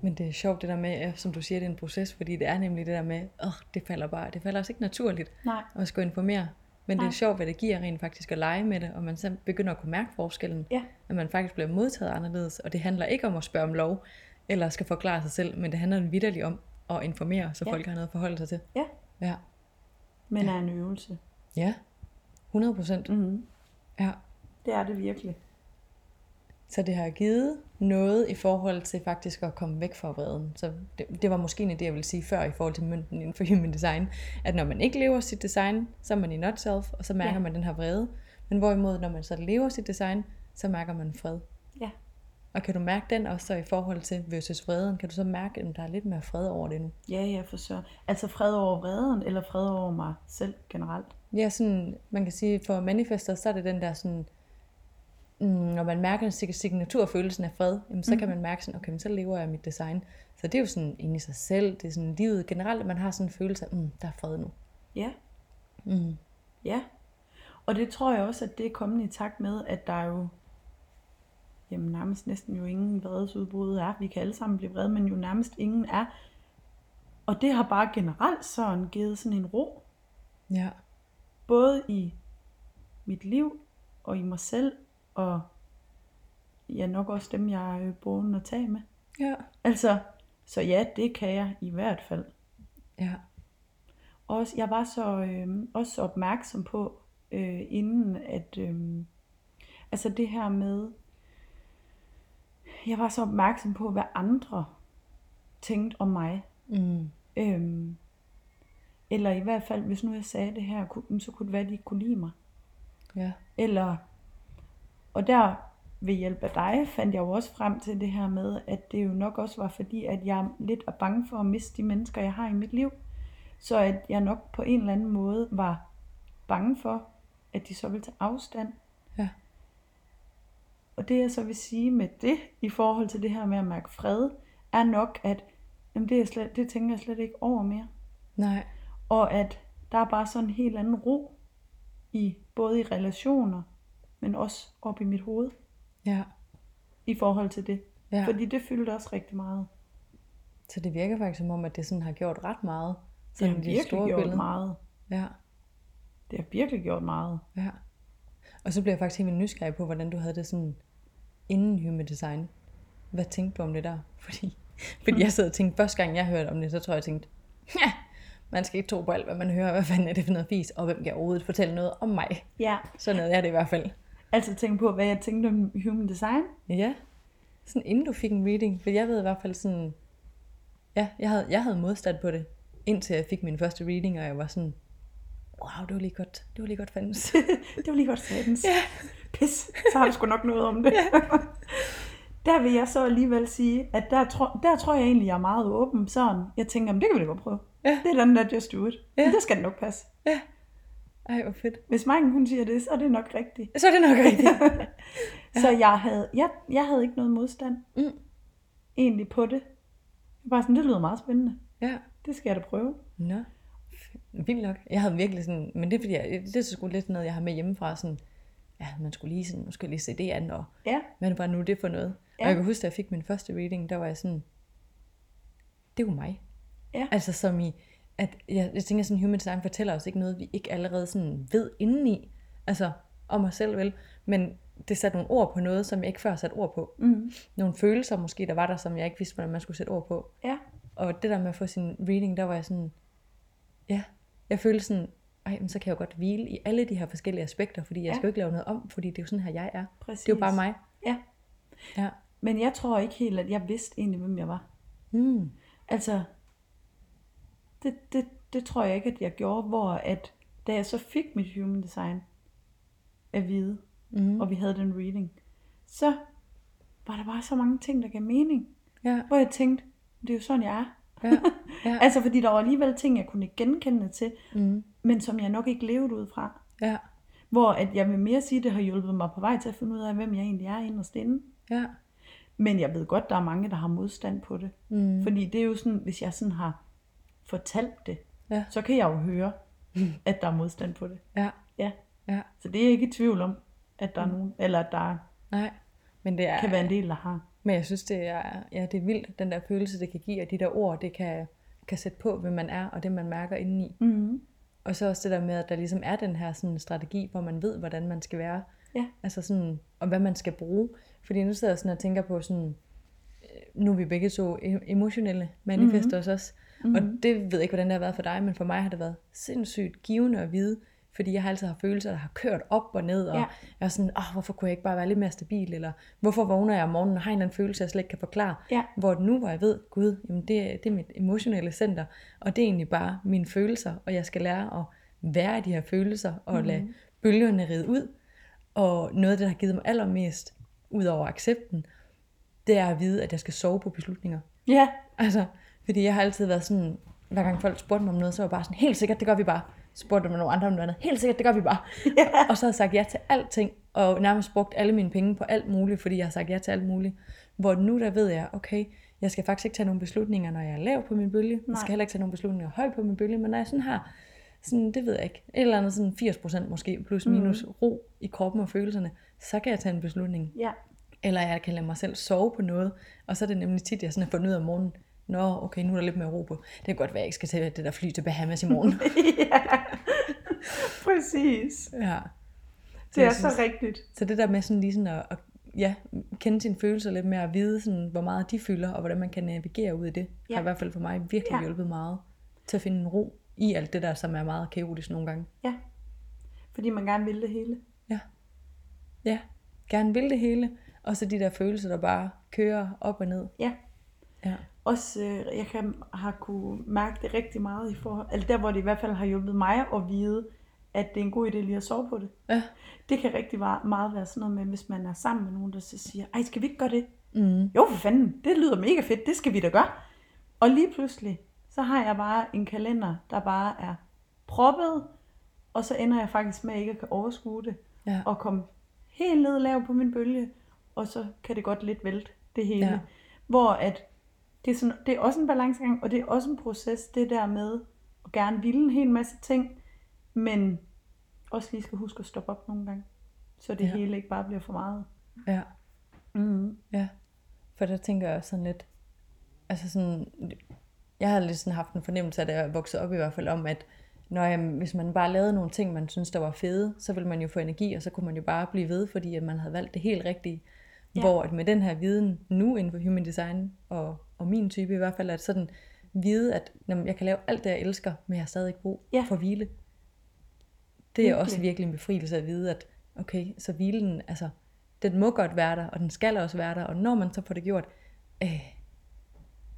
Men det er sjovt det der med, ja, som du siger, det er en proces, fordi det er nemlig det der med, åh, det falder bare, det falder også ikke naturligt Nej, at skulle informere. Men det Nej. er sjovt, hvad det giver rent faktisk at lege med det, og man så begynder at kunne mærke forskellen. Ja. At man faktisk bliver modtaget anderledes, og det handler ikke om at spørge om lov, eller skal forklare sig selv, men det handler vidderligt om at informere, så Ja. folk har noget at forholde sig til. Ja. Ja. men er en øvelse. Ja. 100 procent. Mm-hmm. Ja. Det er det virkelig. Så det har givet noget i forhold til faktisk at komme væk fra vreden. Så det, det var måske en idé, jeg ville sige før i forhold til mønten inden for human design, at når man ikke lever sit design, så er man i not self, og så mærker Ja. man den her vrede. Men hvorimod, når man så lever sit design, så mærker man fred. Ja. Og kan du mærke den også så i forhold til versus vreden? Kan du så mærke, at der er lidt mere fred over det nu? Ja, ja, for så. Altså fred over vreden, eller fred over mig selv generelt. Ja, sådan, man kan sige, for manifester, så er det den der sådan, mm, når man mærker sig- signaturfølelsen af fred, jamen, så mm. kan man mærke sådan, okay, men så lever jeg mit design. Så det er jo sådan inde i sig selv, det er sådan livet generelt, at man har sådan en følelse af, mm, der er fred nu. Ja, Mm. Ja, og det tror jeg også, at det er kommet i takt med, at der er jo jamen nærmest næsten jo ingen vredesudbrud er. Vi kan alle sammen blive vrede, men jo nærmest ingen er. Og det har bare generelt sådan givet sådan en ro, Ja, både i mit liv og i mig selv, og ja, nok også dem, jeg er bogen at tage med. ja, Altså, så ja, det kan jeg i hvert fald. ja, Også, jeg var så, øh, også så opmærksom på, øh, inden at, øh, altså det her med, jeg var så opmærksom på, hvad andre tænkte om mig. mm. Øhm, eller i hvert fald, hvis nu jeg sagde det her, så kunne det være, at de ikke kunne lide mig. ja, Eller, og der ved hjælp af dig fandt jeg jo også frem til det her med, at det jo nok også var fordi, at jeg lidt er bange for at miste de mennesker, jeg har i mit liv. Så at jeg nok på en eller anden måde var bange for, at de så ville tage afstand. Ja. Og det jeg så vil sige med det, i forhold til det her med at mærke fred, er nok, at jamen det, er slet, det tænker jeg slet ikke over mere. Nej. Og at der er bare sådan en helt anden ro i både i relationer, men også op i mit hoved Ja. i forhold til det. Ja. Fordi det fyldte også rigtig meget. Så det virker faktisk som om, at det sådan har gjort ret meget. Det Sådan har i det virkelig store gjort billede. meget. Ja. Det har virkelig gjort meget. Ja. Og så blev jeg faktisk helt vildt nysgerrig på, hvordan du havde det sådan inden human design. Hvad tænkte du om det der? Fordi, fordi jeg sad og tænkte, første gang jeg hørte om det, så tror jeg, jeg tænkte, ja, man skal ikke tro på alt, hvad man hører. Hvad fanden er det for noget fis? Og hvem kan overhovedet fortælle noget om mig? Ja. Sådan havde jeg det i hvert fald. Altså tænk på, hvad jeg tænkte om human design. Ja. Sådan inden du fik en reading. For jeg ved i hvert fald sådan, ja, jeg havde, jeg havde modstand på det, indtil jeg fik min første reading, og jeg var sådan, wow, det var lige godt, det var lige godt fandens. Det var lige godt satans. Ja. Pis, så har du sgu nok noget om det. Ja. der vil jeg så alligevel sige, at der, tror, der tror jeg egentlig, jeg er meget åben. Sådan, jeg tænker, det kan vi da godt prøve. Ja. Det er den der just do it. Ja. Ja. Det skal nok passe. ja. Ej, hvor fedt. Hvis Maiken hun siger det, så er det nok rigtigt. Så er det nok rigtigt. Så jeg havde, jeg, jeg havde ikke noget modstand Mm. egentlig på det. Jeg var bare sådan, det lyder meget spændende. Ja. Det skal jeg da prøve. Nå, vildt nok. Jeg havde virkelig sådan, men det er fordi, jeg, det er så sgu lidt noget, jeg har med hjemmefra, sådan, ja, man skulle lige sådan, jeg lige se det an, og Ja, hvad var nu det for noget? Ja. Ja. Og jeg kan huske, da jeg fik min første reading, der var jeg sådan, det er jo mig. Ja. Altså som i, at jeg, jeg tænker sådan, human design fortæller os ikke noget, vi ikke allerede sådan ved indeni, altså om os selv vel, men det satte nogle ord på noget, som jeg ikke før satte ord på. mm. Nogle følelser måske, der var der, som jeg ikke vidste, hvordan man skulle sætte ord på. ja, Og det der med at få sin reading, der var jeg sådan, ja, jeg følte sådan, ej, men så kan jeg jo godt hvile i alle de her forskellige aspekter, fordi jeg Ja. skal jo ikke lave noget om, fordi det er jo sådan her, jeg er. præcis. Det er jo bare mig. Ja, Ja. men jeg tror ikke helt, at jeg vidste egentlig, hvem jeg var. Mm. Altså, det, det, det tror jeg ikke, at jeg gjorde, hvor at, da jeg så fik mit human design at vide, Mm. og vi havde den reading, så var der bare så mange ting, der gav mening. Ja, Hvor jeg tænkte, det er jo sådan, jeg er. ja, ja. Altså, fordi der var alligevel ting, jeg kunne genkende til, Mm. men som jeg nok ikke levede ud fra. Ja, Hvor at jeg vil mere sige, at det har hjulpet mig på vej til at finde ud af, hvem jeg egentlig er inderst inde. ja. Men jeg ved godt, der er mange, der har modstand på det. Mm. Fordi det er jo sådan, hvis jeg sådan har fortalt det, Ja. så kan jeg jo høre, at der er modstand på det. Ja, Ja. ja. Så det er jeg ikke i tvivl om, at der er nogen, eller at der Nej. Men det er, kan være en del, der har. men jeg synes, det er, ja, det er vildt, den der følelse, det kan give, og de der ord, det kan, kan sætte på, hvem man er, og det man mærker indeni. Mm-hmm. Og så også det der med, at der ligesom er den her sådan strategi, hvor man ved, hvordan man skal være. Ja. Altså sådan, og hvad man skal bruge. Fordi nu sidder jeg sådan og tænker på sådan, øh, nu er vi begge to e- emotionelle manifester mm-hmm. også. Mm-hmm. Og det ved jeg ikke, hvordan det har været for dig, men for mig har det været sindssygt givende at vide, fordi jeg har altid haft følelser, der har kørt op og ned, og Ja. jeg er sådan, åh, hvorfor kunne jeg ikke bare være lidt mere stabil, eller hvorfor vågner jeg om morgenen og har en eller anden følelse, jeg slet ikke kan forklare. Ja. Hvor nu, hvor jeg ved, gud, jamen det, er- det er mit emotionelle center, og det er egentlig bare mine følelser, og jeg skal lære at være i de her følelser, og mm-hmm. lade bølgerne ride ud. Og noget af det, der har givet mig allermest, ud over accepten, det er at vide, at jeg skal sove på beslutninger. Ja, Altså, fordi jeg har altid været sådan, hver gang folk spurgte mig om noget, så var jeg bare sådan, helt sikkert, det gør vi bare. Spurgte man nogle andre om noget andet, helt sikkert, det gør vi bare. Ja. Og så har jeg sagt ja til alting, og nærmest brugt alle mine penge på alt muligt, fordi jeg har sagt ja til alt muligt. Hvor nu der ved jeg, okay, jeg skal faktisk ikke tage nogle beslutninger, når jeg er lav på min bølge. Jeg Nej. skal heller ikke tage nogle beslutninger høj på min bølge, men når jeg sådan har, sådan, det ved jeg ikke, et eller andet sådan 80% måske, plus minus mm. ro i kroppen og følelserne, så kan jeg tage en beslutning. ja, Eller jeg kan lade mig selv sove på noget, og så er det nemlig tit, jeg sådan har fundet ud af om morgenen, Nå, okay, nu er der lidt mere ro på. Det kan godt være, at jeg ikke skal tage det der fly til Bahamas i morgen. ja. Præcis. ja. Det er så rigtigt. Så det der med sådan lige sådan at, at ja, kende sine følelser lidt mere, at vide, sådan, hvor meget de fylder, og hvordan man kan navigere ud i det, ja. Ja. har i hvert fald for mig virkelig ja. Ja. hjulpet meget til at finde en ro i alt det der, som er meget kaotisk nogle gange. Ja. Fordi man gerne vil det hele. Ja, gerne vil det hele, og så de der følelser, der bare kører op og ned. Ja. Ja. Også, øh, jeg kan, har kunne mærke det rigtig meget i forhold, altså der hvor det i hvert fald har hjulpet mig at vide, at det er en god idé lige at sove på det. Ja. Det kan rigtig meget være sådan noget med, hvis man er sammen med nogen, der så siger, ej, skal vi ikke gøre det? Mm. Jo, for fanden, det lyder mega fedt, det skal vi da gøre. Og lige pludselig, så har jeg bare en kalender, der bare er proppet, og så ender jeg faktisk med ikke at kan overskue det, Ja. og komme helt ned lav på min bølge, og så kan det godt lidt vælte det hele. Ja. Hvor at det er, sådan, det er også en balancegang, og det er også en proces, det der med at gerne ville en hel masse ting, men også lige skal huske at stoppe op nogle gange, så det Ja. hele ikke bare bliver for meget. Ja. Mm. Ja, for der tænker jeg også sådan lidt, altså sådan, jeg har lidt sådan haft en fornemmelse af, da jeg voksede op i hvert fald, om at når, jamen, hvis man bare lavede nogle ting, man synes der var fede, så ville man jo få energi, og så kunne man jo bare blive ved, fordi at man havde valgt det helt rigtige. Ja. Hvor at med den her viden nu inden for human design, og, og min type i hvert fald, at sådan vide, at jamen, jeg kan lave alt det, jeg elsker, men jeg har stadig ikke brug Ja. for hvile. Det er Virkelig. også virkelig en befrielse at vide, at okay, så hvilen, altså, den må godt være der, og den skal også være der, og når man så får det gjort, øh,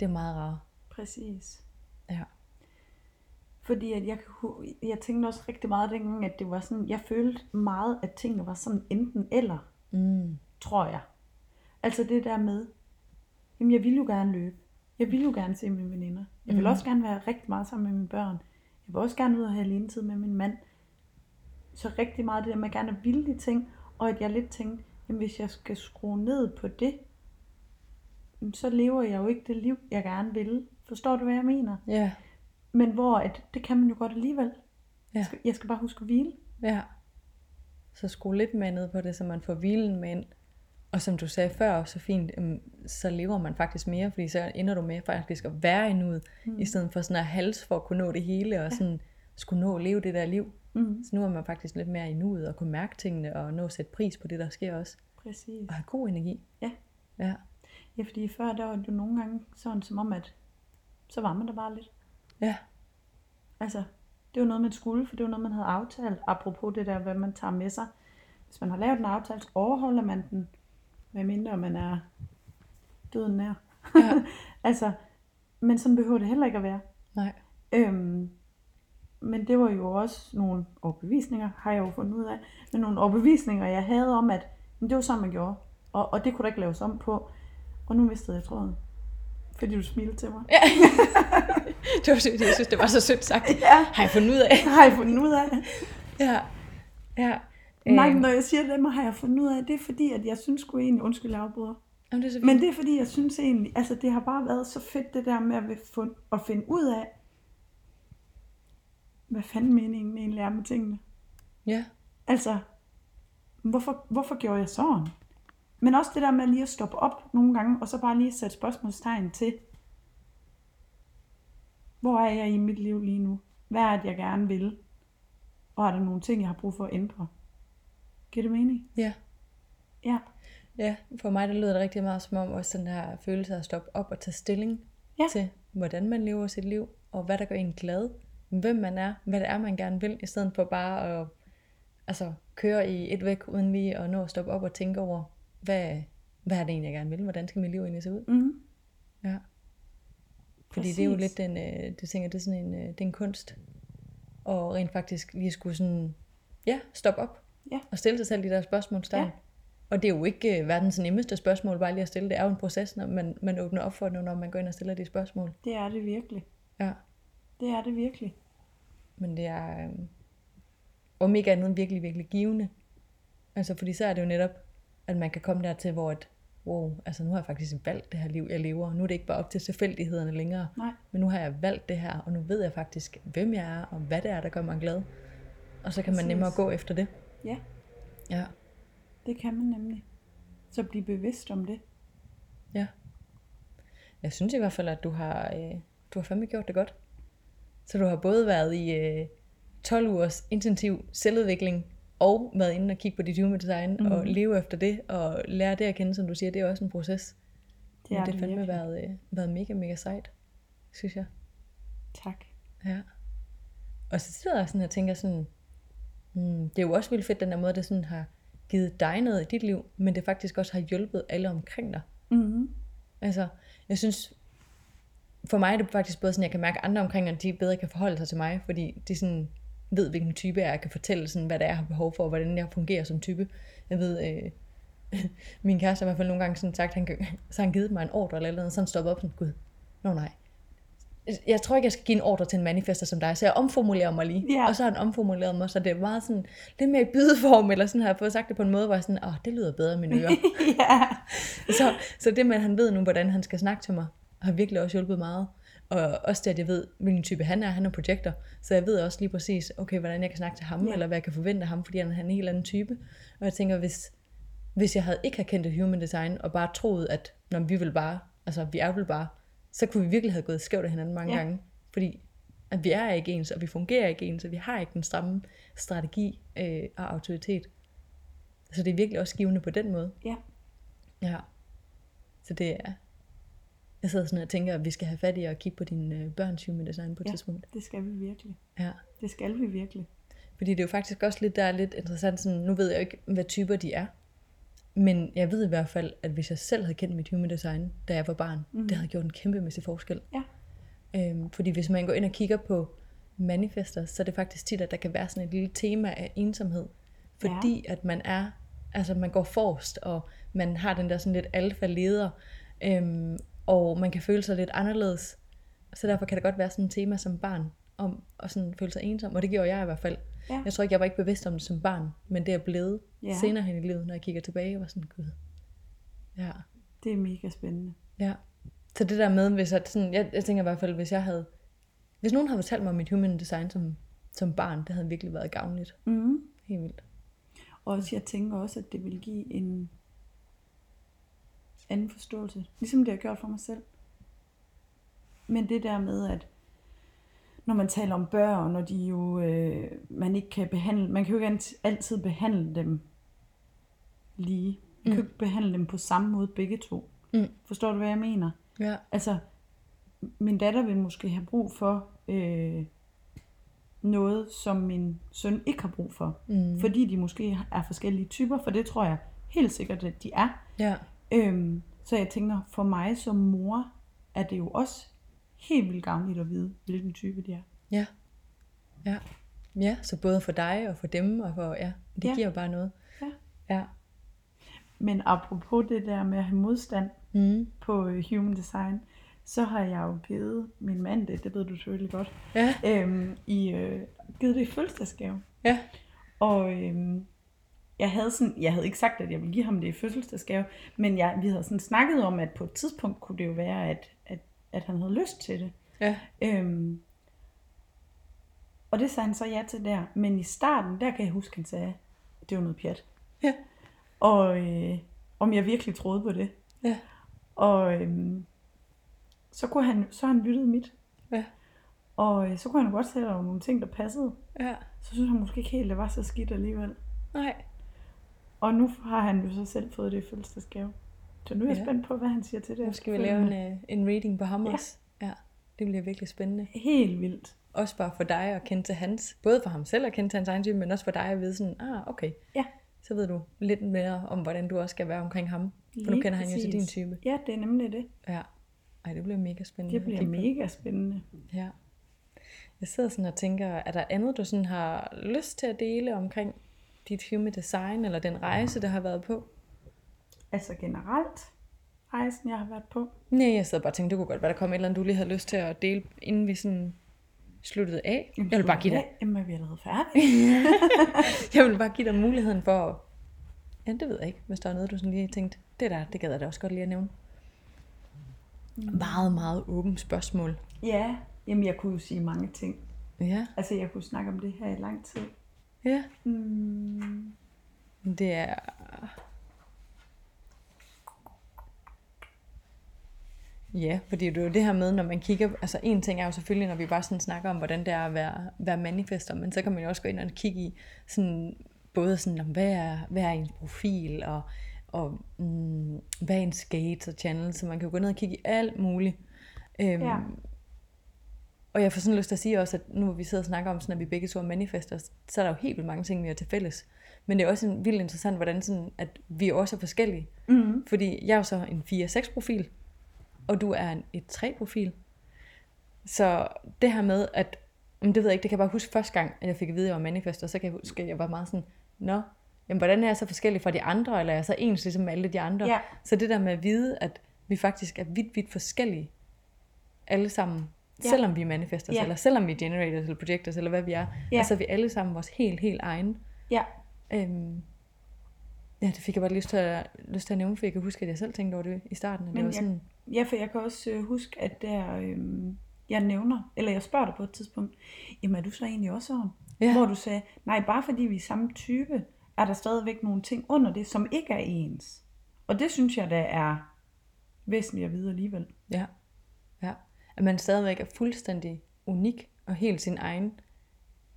det er meget rart. Præcis. Ja. Fordi at jeg, jeg tænkte også rigtig meget dengang, at det var sådan, jeg følte meget, at tingene var sådan enten eller, Mm. tror jeg. Altså det der med, jamen jeg vil jo gerne løbe. Jeg vil jo gerne se mine veninder. Jeg vil Mhm. også gerne være rigtig meget sammen med mine børn. Jeg vil også gerne ud og have alene tid med min mand. Så rigtig meget det der med at gerne ville de ting, og at jeg lidt tænkte, jamen hvis jeg skal skrue ned på det, så lever jeg jo ikke det liv, jeg gerne vil. Forstår du, hvad jeg mener? Ja, Men hvor at, det kan man jo godt alligevel. Ja. Jeg, skal, jeg skal bare huske at hvile. ja. Så skru lidt mere ned på det, så man får hvilen med ind. Og som du sagde før, så fint, øhm, så lever man faktisk mere, fordi så ender du med faktisk at være i nuet, mm. i stedet for sådan at hals for at kunne nå det hele, og sådan skulle nå at leve det der liv. Mm. Så nu er man faktisk lidt mere i nuet, og kunne mærke tingene, og nå at sætte pris på det, der sker også. Præcis. Og have god energi. Ja. Ja, Ja, fordi før der var det jo nogle gange sådan som om, at så var man der bare lidt. ja, Altså, det var noget, man skulle, for det var noget, man havde aftalt. Apropos det der, hvad man tager med sig. Hvis man har lavet en aftale, så overholder man den. Hvad mindre man er døden nær. Ja. altså, men sådan behøver det heller ikke at være. nej. Øhm, men det var jo også nogle overbevisninger, har jeg jo fundet ud af. Men nogle overbevisninger, jeg havde om, at men det var sådan, man gjorde. Og, og det kunne der ikke laves om på. Og nu mistede jeg tråden. Fordi du smilte til mig. Ja. det var sødt, jeg synes, det var så sødt sagt. Ja, Har jeg fundet ud af? har jeg fundet ud af. Ja, ja. Nej, Øhm, men når jeg siger det, har jeg fundet ud af, det er fordi, at jeg synes sgu egentlig, undskyld jeg afbryder. Jamen, det er så. Men det er fordi, jeg synes egentlig, altså det har bare været så fedt det der med at, fund, at finde ud af, hvad fanden meningen egentlig er med tingene. Ja, Altså, hvorfor, hvorfor gjorde jeg sådan? Men også det der med lige at stoppe op nogle gange, og så bare lige sætte spørgsmålstegn til, hvor er jeg i mit liv lige nu? Hvad er det, jeg gerne vil? Og er der nogle ting, jeg har brug for at ændre? Giver det mening? ja. Ja. Ja, for mig der lyder det rigtig meget som om også den her følelse af at stoppe op og tage stilling Ja. til, hvordan man lever sit liv, og hvad der gør en glad, hvem man er, hvad det er, man gerne vil, i stedet for bare at altså, køre i et væk, uden lige at nå at stoppe op og tænke over, hvad, hvad er det egentlig, jeg gerne vil, hvordan skal mit liv egentlig se ud? Mm-hmm. Ja. Fordi det er jo Præcis. lidt den, øh, det tænker, det er sådan en, øh, det er en kunst, og rent faktisk lige skulle sådan, ja, stoppe op, Ja. og stille sig selv de der spørgsmålstegn. Ja. Og det er jo ikke øh, verdens nemmeste spørgsmål bare lige at stille. Det er jo en proces, når man, man åbner op for det, når man går ind og stiller de spørgsmål. Det er det virkelig. Ja. Det er det virkelig. Men det er øh, om ikke andet virkelig, virkelig givende. Altså, fordi så er det jo netop, at man kan komme dertil, hvor at, wow, altså nu har jeg faktisk valgt det her liv, jeg lever. Nu er det ikke bare op til tilfældighederne længere. Nej. Men nu har jeg valgt det her, og nu ved jeg faktisk, hvem jeg er, og hvad det er, der gør mig glad. Og så kan man nemmere gå efter det. Ja, Ja, det kan man nemlig. Så bliv bevidst om det. ja. Jeg synes i hvert fald, at du har, øh, du har fandme gjort det godt. Så du har både været i øh, 12 ugers intensiv selvudvikling, og været inde og kigge på dit human design, mm. og leve efter det, og lære det at kende, som du siger, det er også en proces. Det er Men det det har fandme virkelig. været, øh, været mega, mega sejt, synes jeg. Tak. Ja. Og så sidder jeg sådan og tænker sådan, hmm, det er jo også vildt fedt, den der måde, det sådan har givet dig noget i dit liv, men det faktisk også har hjulpet alle omkring dig. Mm-hmm. Altså, jeg synes, for mig er det faktisk både sådan, jeg kan mærke at andre omkring mig, de bedre kan forholde sig til mig, fordi de sådan ved, hvilken type jeg er, kan fortælle sådan, hvad det er, jeg har behov for, og hvordan jeg fungerer som type. Jeg ved, øh, min kæreste har i hvert fald nogle gange sådan sagt, han, så han givet mig en ordre eller noget, så han stoppet op sådan, gud, nå nej, jeg tror ikke, jeg skal give en ordre til en manifester som dig, så jeg omformulerer mig lige. Ja. Og så har han omformuleret mig, så det er meget sådan, lidt mere i bydeform, eller sådan har jeg fået sagt det på en måde, hvor jeg sådan, åh, det lyder bedre i mine ører. ja. så, så det med, at han ved nu, hvordan han skal snakke til mig, har virkelig også hjulpet meget. Og også det, at jeg ved, hvilken type han er. Han er projektor. Så jeg ved også lige præcis, okay, hvordan jeg kan snakke til ham, Ja. eller hvad jeg kan forvente af ham, fordi han er en helt anden type. Og jeg tænker, hvis, hvis jeg havde ikke havde kendt et human design, og bare troet, at når vi vil bare, altså vi er vel bare, så kunne vi virkelig have gået skævt af hinanden mange Ja. gange. Fordi at vi er ikke ens, og vi fungerer ikke ens, og vi har ikke den samme strategi øh, og autoritet. Så det er virkelig også givende på den måde. Ja. Ja. Så det er... Jeg sidder sådan og tænker, at vi skal have fat i at kigge på dine øh, børns human design på et Ja. tidspunkt. Det skal vi virkelig. Ja. Det skal vi virkelig. Fordi det er jo faktisk også lidt, der er lidt interessant, sådan, nu ved jeg jo ikke, hvad typer de er. Men jeg ved i hvert fald, at hvis jeg selv havde kendt mit human design, da jeg var barn, mm. det havde gjort en kæmpemæssig forskel. Ja. Øhm, fordi hvis man går ind og kigger på manifester, så er det faktisk tit, at der kan være sådan et lille tema af ensomhed. Fordi ja. at man er, altså man går forrest, og man har den der sådan lidt alfa-leder, øhm, og man kan føle sig lidt anderledes. Så derfor kan det godt være sådan et tema som barn, om at sådan føle sig ensom, og det gjorde jeg i hvert fald. Ja. Jeg tror ikke, jeg var ikke bevidst om det som barn, men det er blevet Ja. senere hen i livet, når jeg kigger tilbage, og var sådan, gud. Ja. Det er mega spændende. Ja. Så det der med, hvis at sådan, jeg, jeg tænker i hvert fald, hvis jeg havde, hvis nogen havde fortalt mig om mit human design som, som barn, det havde virkelig været gavnligt. Mm. Helt vildt. Og også, jeg tænker også, at det vil give en anden forståelse. Ligesom det har gjort for mig selv. Men det der med, at når man taler om børn, og de jo, øh, man ikke kan behandle, man kan jo ikke altid behandle dem lige. Man kan jo ikke behandle dem på samme måde begge to. Mm. Forstår du, hvad jeg mener? Ja. Altså, min datter vil måske have brug for øh, noget, som min søn ikke har brug for. Mm. Fordi de måske er forskellige typer, for det tror jeg helt sikkert, at de er. Ja. Øhm, så jeg tænker, for mig som mor, er det jo også helt vildt gavnligt at vide, hvilken type de er. Ja. Ja. Ja, så både for dig og for dem, og for, ja, det Ja. giver bare noget. Ja. Ja. Men apropos det der med at have modstand Mm. på øh, human design, så har jeg jo givet min mand det, det ved du selvfølgelig godt, Ja. øhm, i, øh, givet det i fødselsdagsgave. Ja. Og øhm, jeg havde sådan, jeg havde ikke sagt, at jeg ville give ham det i fødselsdagsgave, men jeg, vi havde sådan snakket om, at på et tidspunkt kunne det jo være, at, at, han havde lyst til det. Ja. Øhm, og det sagde han så ja til der. Men i starten, der kan jeg huske, han sagde, at det var noget pjat. Ja. Og øh, om jeg virkelig troede på det. Ja. Og øhm, så, kunne han, så han lyttet mit. Ja. Og øh, så kunne han godt se, at der var nogle ting, der passede. Ja. Så synes han måske ikke helt, at det var så skidt alligevel. Nej. Og nu har han jo så selv fået det i fødselsdagsgave. Så nu er jeg Ja. spændt på, hvad han siger til det. Nu skal vi lave en, øh, en reading på ham Ja. også. Ja. Det bliver virkelig spændende. Helt vildt. Også bare for dig at kende til hans, både for ham selv at kende til hans egen type, men også for dig at vide sådan, ah, okay. Ja. Så ved du lidt mere om, hvordan du også skal være omkring ham. For nu Lige kender han jo til din præcis. type. Ja, det er nemlig det. Ja. Ej, det bliver mega spændende. Det bliver mega spændende. Ja. Jeg sidder sådan og tænker, er der andet, du sådan har lyst til at dele omkring dit human design, eller den rejse, der har været på? Altså generelt, rejsen jeg har været på. Nej, jeg sidder bare og tænker, det kunne godt være, der kom et eller andet, du lige havde lyst til at dele, inden vi sådan sluttede af. Jeg vil bare give dig, Ja, Jamen, vi er allerede færdige. jeg vil bare give dig muligheden for at... Ja, det ved jeg ikke, hvis der er noget, du sådan lige tænkte, det der, det gad jeg da også godt lige at nævne. Meget, meget åbent spørgsmål. ja, jamen jeg kunne jo sige mange ting. Ja, Altså jeg kunne snakke om det her i lang tid. ja. Mm, Det er... Ja, fordi det er jo det her med, når man kigger... Altså en ting er jo selvfølgelig, når vi bare sådan snakker om, hvordan det er at være, være manifester, men så kan man jo også gå ind og kigge i sådan, både sådan, om, hvad er, hvad er ens profil, og, og mm, hvad er ens gates og channels, så man kan jo gå ned og kigge i alt muligt. Øhm, Ja. Og jeg får sådan lyst til at sige også, at nu hvor vi sidder og snakker om, sådan, at vi begge to er manifester, så er der jo helt vildt mange ting, vi har til fælles. Men det er også en vildt interessant, hvordan sådan, at vi også er forskellige. mm, Fordi jeg er jo så en 4-6 profil, og du er en 1-3 profil. Så det her med, at, men det ved jeg ikke, det kan jeg bare huske første gang, at jeg fik at vide, at jeg var manifester, så kan jeg huske, at jeg var meget sådan, nå, jamen hvordan er jeg så forskellig fra de andre, eller er jeg så ens ligesom med alle de andre? Ja. Så det der med at vide, at vi faktisk er vidt, vidt forskellige, alle sammen, Ja. Selvom vi manifestors, Ja. eller selvom vi generators, eller projectors, eller hvad vi er. Ja. Altså er vi alle sammen vores helt, helt egen. Ja, Øhm, ja, det fik jeg bare lyst til, at, lyst til at nævne, for jeg kan huske, at jeg selv tænkte over det i starten. At det Men var jeg- sådan, Ja, for jeg kan også øh, huske, at der, øh, jeg nævner, eller jeg spørger dig på et tidspunkt, jamen er du så egentlig også sådan? Ja. Hvor du sagde, nej, bare fordi vi er samme type, er der stadigvæk nogle ting under det, som ikke er ens. Og det synes jeg da er væsentligt at vide alligevel. ja, ja. At man stadigvæk er fuldstændig unik og helt sin egen.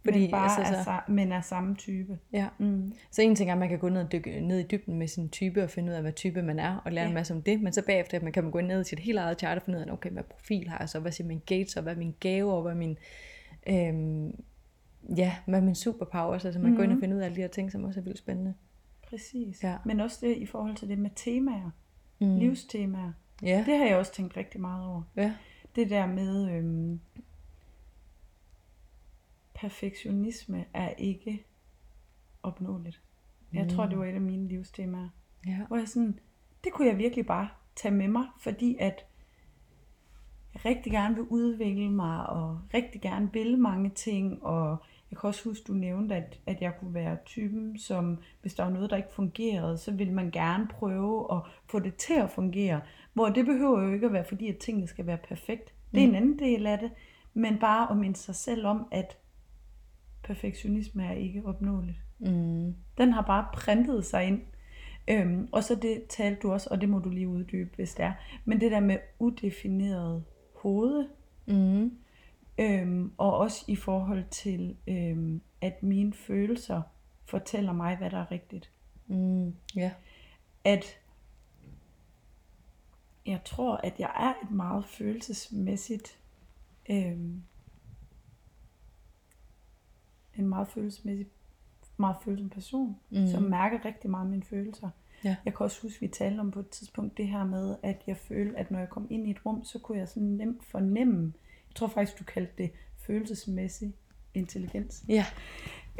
Fordi, men bare altså, er, sa- men er samme type. Ja. Mm. Så en ting er, at man kan gå ned, og dykke ned i dybden med sin type og finde ud af, hvad type man er, og lære Ja. en masse om det. Men så bagefter at man kan man gå ned i sit helt eget chart og finde ud af, okay, hvad profil har jeg så, hvad siger min gates, og hvad er min gave, og hvad er min, øhm, ja, hvad er min superpowers. Altså man mm-hmm. går ind og finder ud af alle de her ting, som også er vildt spændende. Præcis. Ja. Men også det i forhold til det med temaer, Mm. mm. livstemaer. Ja, Det har jeg også tænkt rigtig meget over. ja, Det der med øhm, perfektionisme er ikke opnåeligt. Jeg tror, det var et af mine livstemaer. ja, Hvor jeg sådan, det kunne jeg virkelig bare tage med mig, fordi at jeg rigtig gerne vil udvikle mig, og rigtig gerne vil mange ting, og jeg kan også huske, du nævnte, at, at jeg kunne være typen, som hvis der var noget, der ikke fungerede, så ville man gerne prøve at få det til at fungere. Hvor det behøver jo ikke at være, fordi at tingene skal være perfekt. Det er en anden del af det, men bare at minde sig selv om, at perfektionisme er ikke opnåeligt. mm. Den har bare printet sig ind. Øhm, og så det talte du også, og det må du lige uddybe, hvis det er. Men det der med udefineret hoved, Mm. øhm, og også i forhold til, øhm, at mine følelser fortæller mig, hvad der er rigtigt. Mm. ja, At jeg tror, at jeg er et meget følelsesmæssigt, øhm, en meget følelsesmæssig, meget følsom person, mm. som mærker rigtig meget mine følelser. Ja. Jeg kan også huske, at vi talte om på et tidspunkt det her med, at jeg følte, at når jeg kom ind i et rum, så kunne jeg sådan nemt fornemme, jeg tror faktisk, du kaldte det følelsesmæssig intelligens. ja,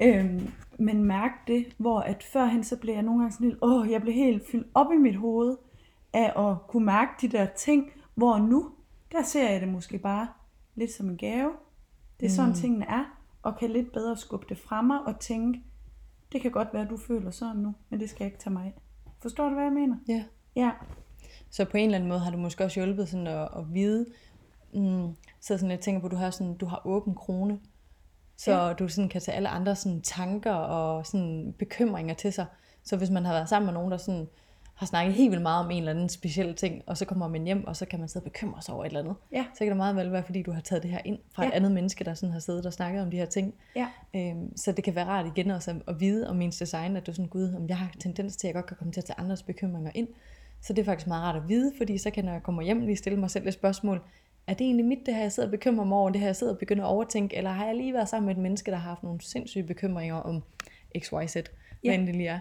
Øhm, men mærke det, hvor at førhen så blev jeg nogle gange sådan lidt, åh, jeg blev helt fyldt op i mit hoved af at kunne mærke de der ting, hvor nu, der ser jeg det måske bare lidt som en gave. Det er sådan, mm. tingene er, og kan lidt bedre skubbe det fra mig og tænke, det kan godt være, at du føler sådan nu, men det skal jeg ikke tage mig af. Forstår du, hvad jeg mener? ja. Ja, Så på en eller anden måde har du måske også hjulpet sådan at, at vide, mm, så sådan jeg tænker på, at du har, sådan, du har åben krone, så ja. du sådan kan tage alle andre sådan tanker og sådan bekymringer til sig. Så hvis man har været sammen med nogen, der sådan har snakket helt vildt meget om en eller anden speciel ting, og så kommer man hjem, og så kan man sidde og bekymre sig over et eller andet. Ja. Så kan det meget vel være, fordi du har taget det her ind fra ja. et Ja. andet menneske, der sådan har siddet og snakket om de her ting. ja, Øhm, så det kan være rart igen også at, vide om ens design, at du sådan, gud, om jeg har tendens til, at jeg godt kan komme til at tage andres bekymringer ind. Så det er faktisk meget rart at vide, fordi så kan når jeg kommer hjem lige stille mig selv et spørgsmål, er det egentlig mit, det her jeg sidder og bekymrer mig over, det her jeg sidder og begynder at overtænke, eller har jeg lige været sammen med et menneske, der har haft nogle sindssyge bekymringer om XYZ, hvad Ja. end det lige er.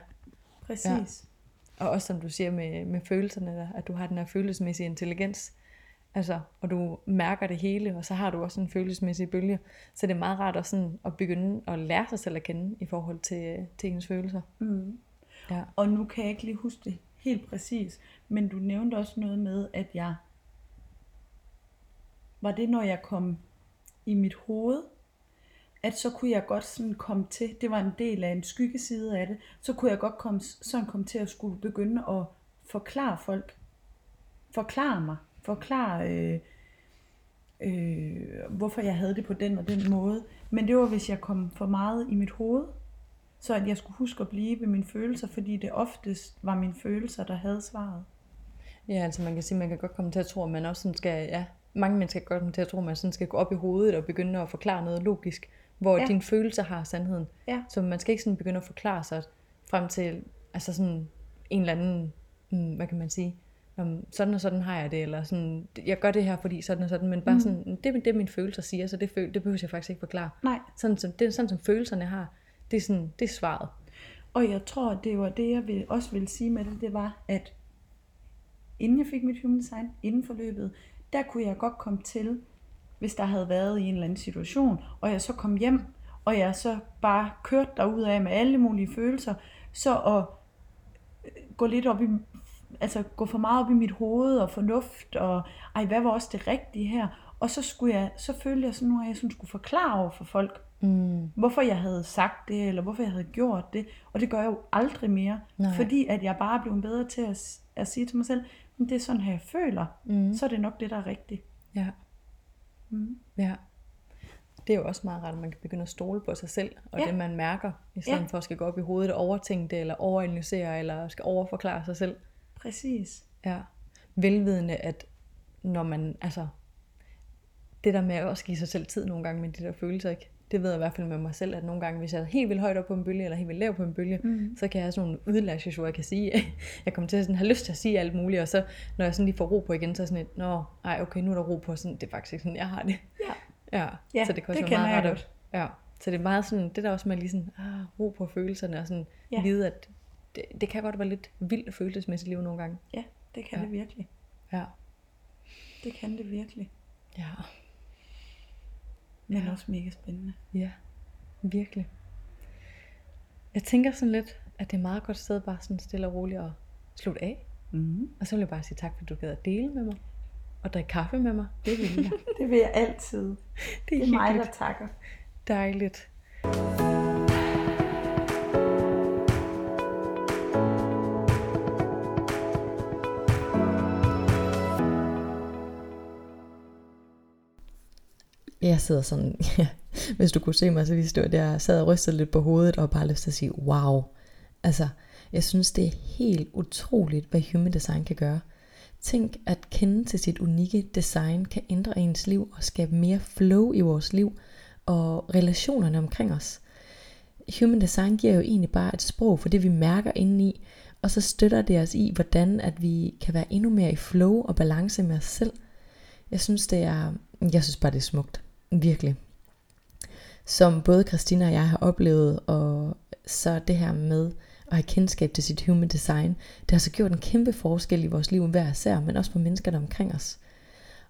præcis. Og også som du siger med, med følelserne, der, at du har den her følelsesmæssige intelligens, altså, og du mærker det hele, og så har du også en følelsesmæssig bølge. Så det er meget rart også sådan at begynde at lære sig selv at kende i forhold til, til ens følelser. Mm. Ja. Og nu kan jeg ikke lige huske det helt præcis, men du nævnte også noget med, at jeg... Var det, når jeg kom i mit hoved, at så kunne jeg godt sådan komme til, det var en del af en skyggeside af det, så kunne jeg godt komme, sådan komme til at skulle begynde at forklare folk. Forklare mig. Forklare, øh, øh, hvorfor jeg havde det på den og den måde. Men det var, hvis jeg kom for meget i mit hoved. Så at jeg skulle huske at blive ved mine følelser, fordi det oftest var mine følelser, der havde svaret. Ja, altså man kan sige, man kan godt komme til at tro, at man også sådan skal, ja, mange mennesker kan godt komme til at tro, at man sådan skal gå op i hovedet og begynde at forklare noget logisk, hvor ja. Dine følelser har sandheden. Ja. Så man skal ikke sådan begynde at forklare sig frem til, altså sådan en eller anden, mm, hvad kan man sige, sådan og sådan har jeg det, eller sådan, jeg gør det her, fordi sådan og sådan, men bare mm. sådan, det er det, mine følelser siger, så det, føl- det behøver jeg faktisk ikke forklare. Nej, Sådan som, det er sådan, som følelserne har, det er, sådan, det er svaret. og jeg tror, det var det, jeg vil, også ville sige med det, det var, at inden jeg fik mit human design, inden forløbet, der kunne jeg godt komme til, hvis der havde været i en eller anden situation, og jeg så kom hjem, og jeg så bare kørte derud af med alle mulige følelser, så at øh, gå lidt op i, altså gå for meget op i mit hoved og fornuft, og ej, hvad var også det rigtige her? Og så, skulle jeg, så følte jeg sådan nu, at jeg sådan skulle forklare over for folk, Mm. hvorfor jeg havde sagt det, eller hvorfor jeg havde gjort det. Og det gør jeg jo aldrig mere. Nej. Fordi at jeg bare er blevet bedre til at, at sige til mig selv, "Men det er sådan her, jeg føler. Mm. Så er det nok det, der er rigtigt. Ja. Mm. Ja. Det er jo også meget rart, at man kan begynde at stole på sig selv, og ja. Det man mærker, i stedet Ja. for at skal gå op i hovedet og overtænke det, eller overanalysere, eller skal overforklare sig selv. Præcis. Ja. Velvidende, at når man, altså, det der med at også give sig selv tid nogle gange med de der følelser, ikke? Det ved jeg i hvert fald med mig selv, at nogle gange, hvis jeg er helt vildt højt op på en bølge, eller helt vildt lav på en bølge, Mm. så kan jeg have sådan nogle udlashes, hvor jeg kan sige, jeg kommer til at sådan have lyst til at sige alt muligt, og så når jeg sådan lige får ro på igen, så er sådan et, nå, ej, okay, nu er der ro på, sådan, det er faktisk ikke sådan, jeg har det. Ja. Ja, Ja, så det kan også det være meget rart. Ja, så det er meget sådan, det der også med lige sådan, ah, ro på følelserne, og sådan ja. vide, at det, det kan godt være lidt vildt følelsesmæssigt liv nogle gange. Ja, det kan Ja. det virkelig. Ja. Det kan det virkelig. Ja. Men Ja. også mega spændende. Ja, virkelig. Jeg tænker sådan lidt, at det er et meget godt sted bare sådan stille og roligt at slutte af. Mm. Og så vil jeg bare sige tak, fordi du gad at dele med mig. Og drikke kaffe med mig. Det vil jeg. Det vil jeg altid. det Det er, er mig, der takker. Dejligt. Jeg sidder sådan, ja, hvis du kunne se mig, så vidste stod der, jeg sad og rystede lidt på hovedet og bare lyst til at sige, wow. Altså, jeg synes, det er helt utroligt, hvad human design kan gøre. Tænk at kende til sit unikke design kan ændre ens liv og skabe mere flow i vores liv og relationerne omkring os. Human design giver jo egentlig bare et sprog for det, vi mærker indeni, og så støtter det os i, hvordan at vi kan være endnu mere i flow og balance med os selv. Jeg synes, det er, jeg synes bare, det er smukt. Virkelig. Som både Christina og jeg har oplevet, og så det her med at have kendskab til sit human design, det har så gjort en kæmpe forskel i vores liv hver især, men også for menneskerne omkring os.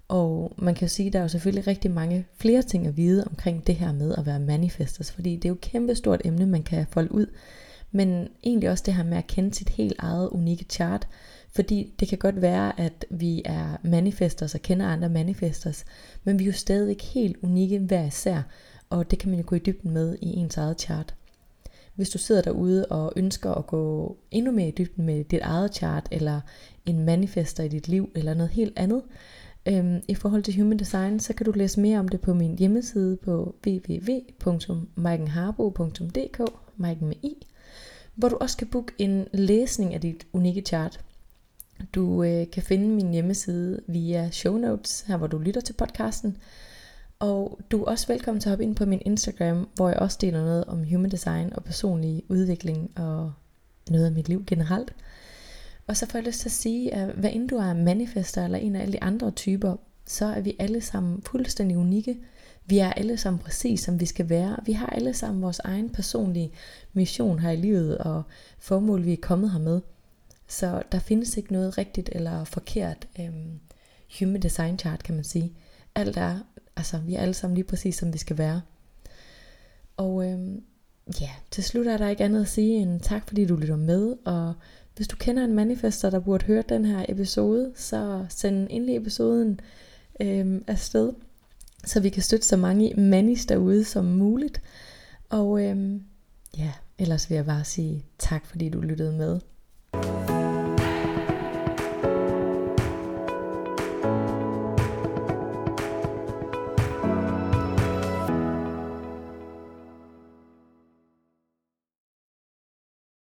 Og man kan jo sige, at der er jo selvfølgelig rigtig mange flere ting at vide omkring det her med at være manifestors, fordi det er jo et kæmpe stort emne, man kan folde ud. Men egentlig også det her med at kende sit helt eget unikke chart, fordi det kan godt være, at vi er manifestors og kender andre manifestors, men vi er jo stadigvæk helt unikke hver især, og det kan man jo gå i dybden med i ens eget chart. Hvis du sidder derude og ønsker at gå endnu mere i dybden med dit eget chart, eller en manifester i dit liv, eller noget helt andet, øhm, i forhold til human design, så kan du læse mere om det på min hjemmeside på www.maikenharbo.dk, Maiken med i, hvor du også kan booke en læsning af dit unikke chart. Du øh, kan finde min hjemmeside via show notes, her hvor du lytter til podcasten. Og du er også velkommen til at hoppe ind på min Instagram, hvor jeg også deler noget om human design og personlig udvikling og noget af mit liv generelt. Og så får jeg lyst til at sige, at hvad end du er manifester eller en af alle de andre typer, så er vi alle sammen fuldstændig unikke. Vi er alle sammen præcis som vi skal være. Vi har alle sammen vores egen personlige mission her i livet og formål, vi er kommet her med. Så der findes ikke noget rigtigt eller forkert øhm, human design chart, kan man sige. Alt er, altså vi er alle sammen lige præcis som vi skal være. Og øhm, ja, til slut er der ikke andet at sige end tak fordi du lytter med, og hvis du kender en manifester, der burde høre den her episode, så send endelig episoden øhm, afsted, så vi kan støtte så mange manis derude som muligt. Og øhm, ja, ellers vil jeg bare sige tak, fordi du lyttede med.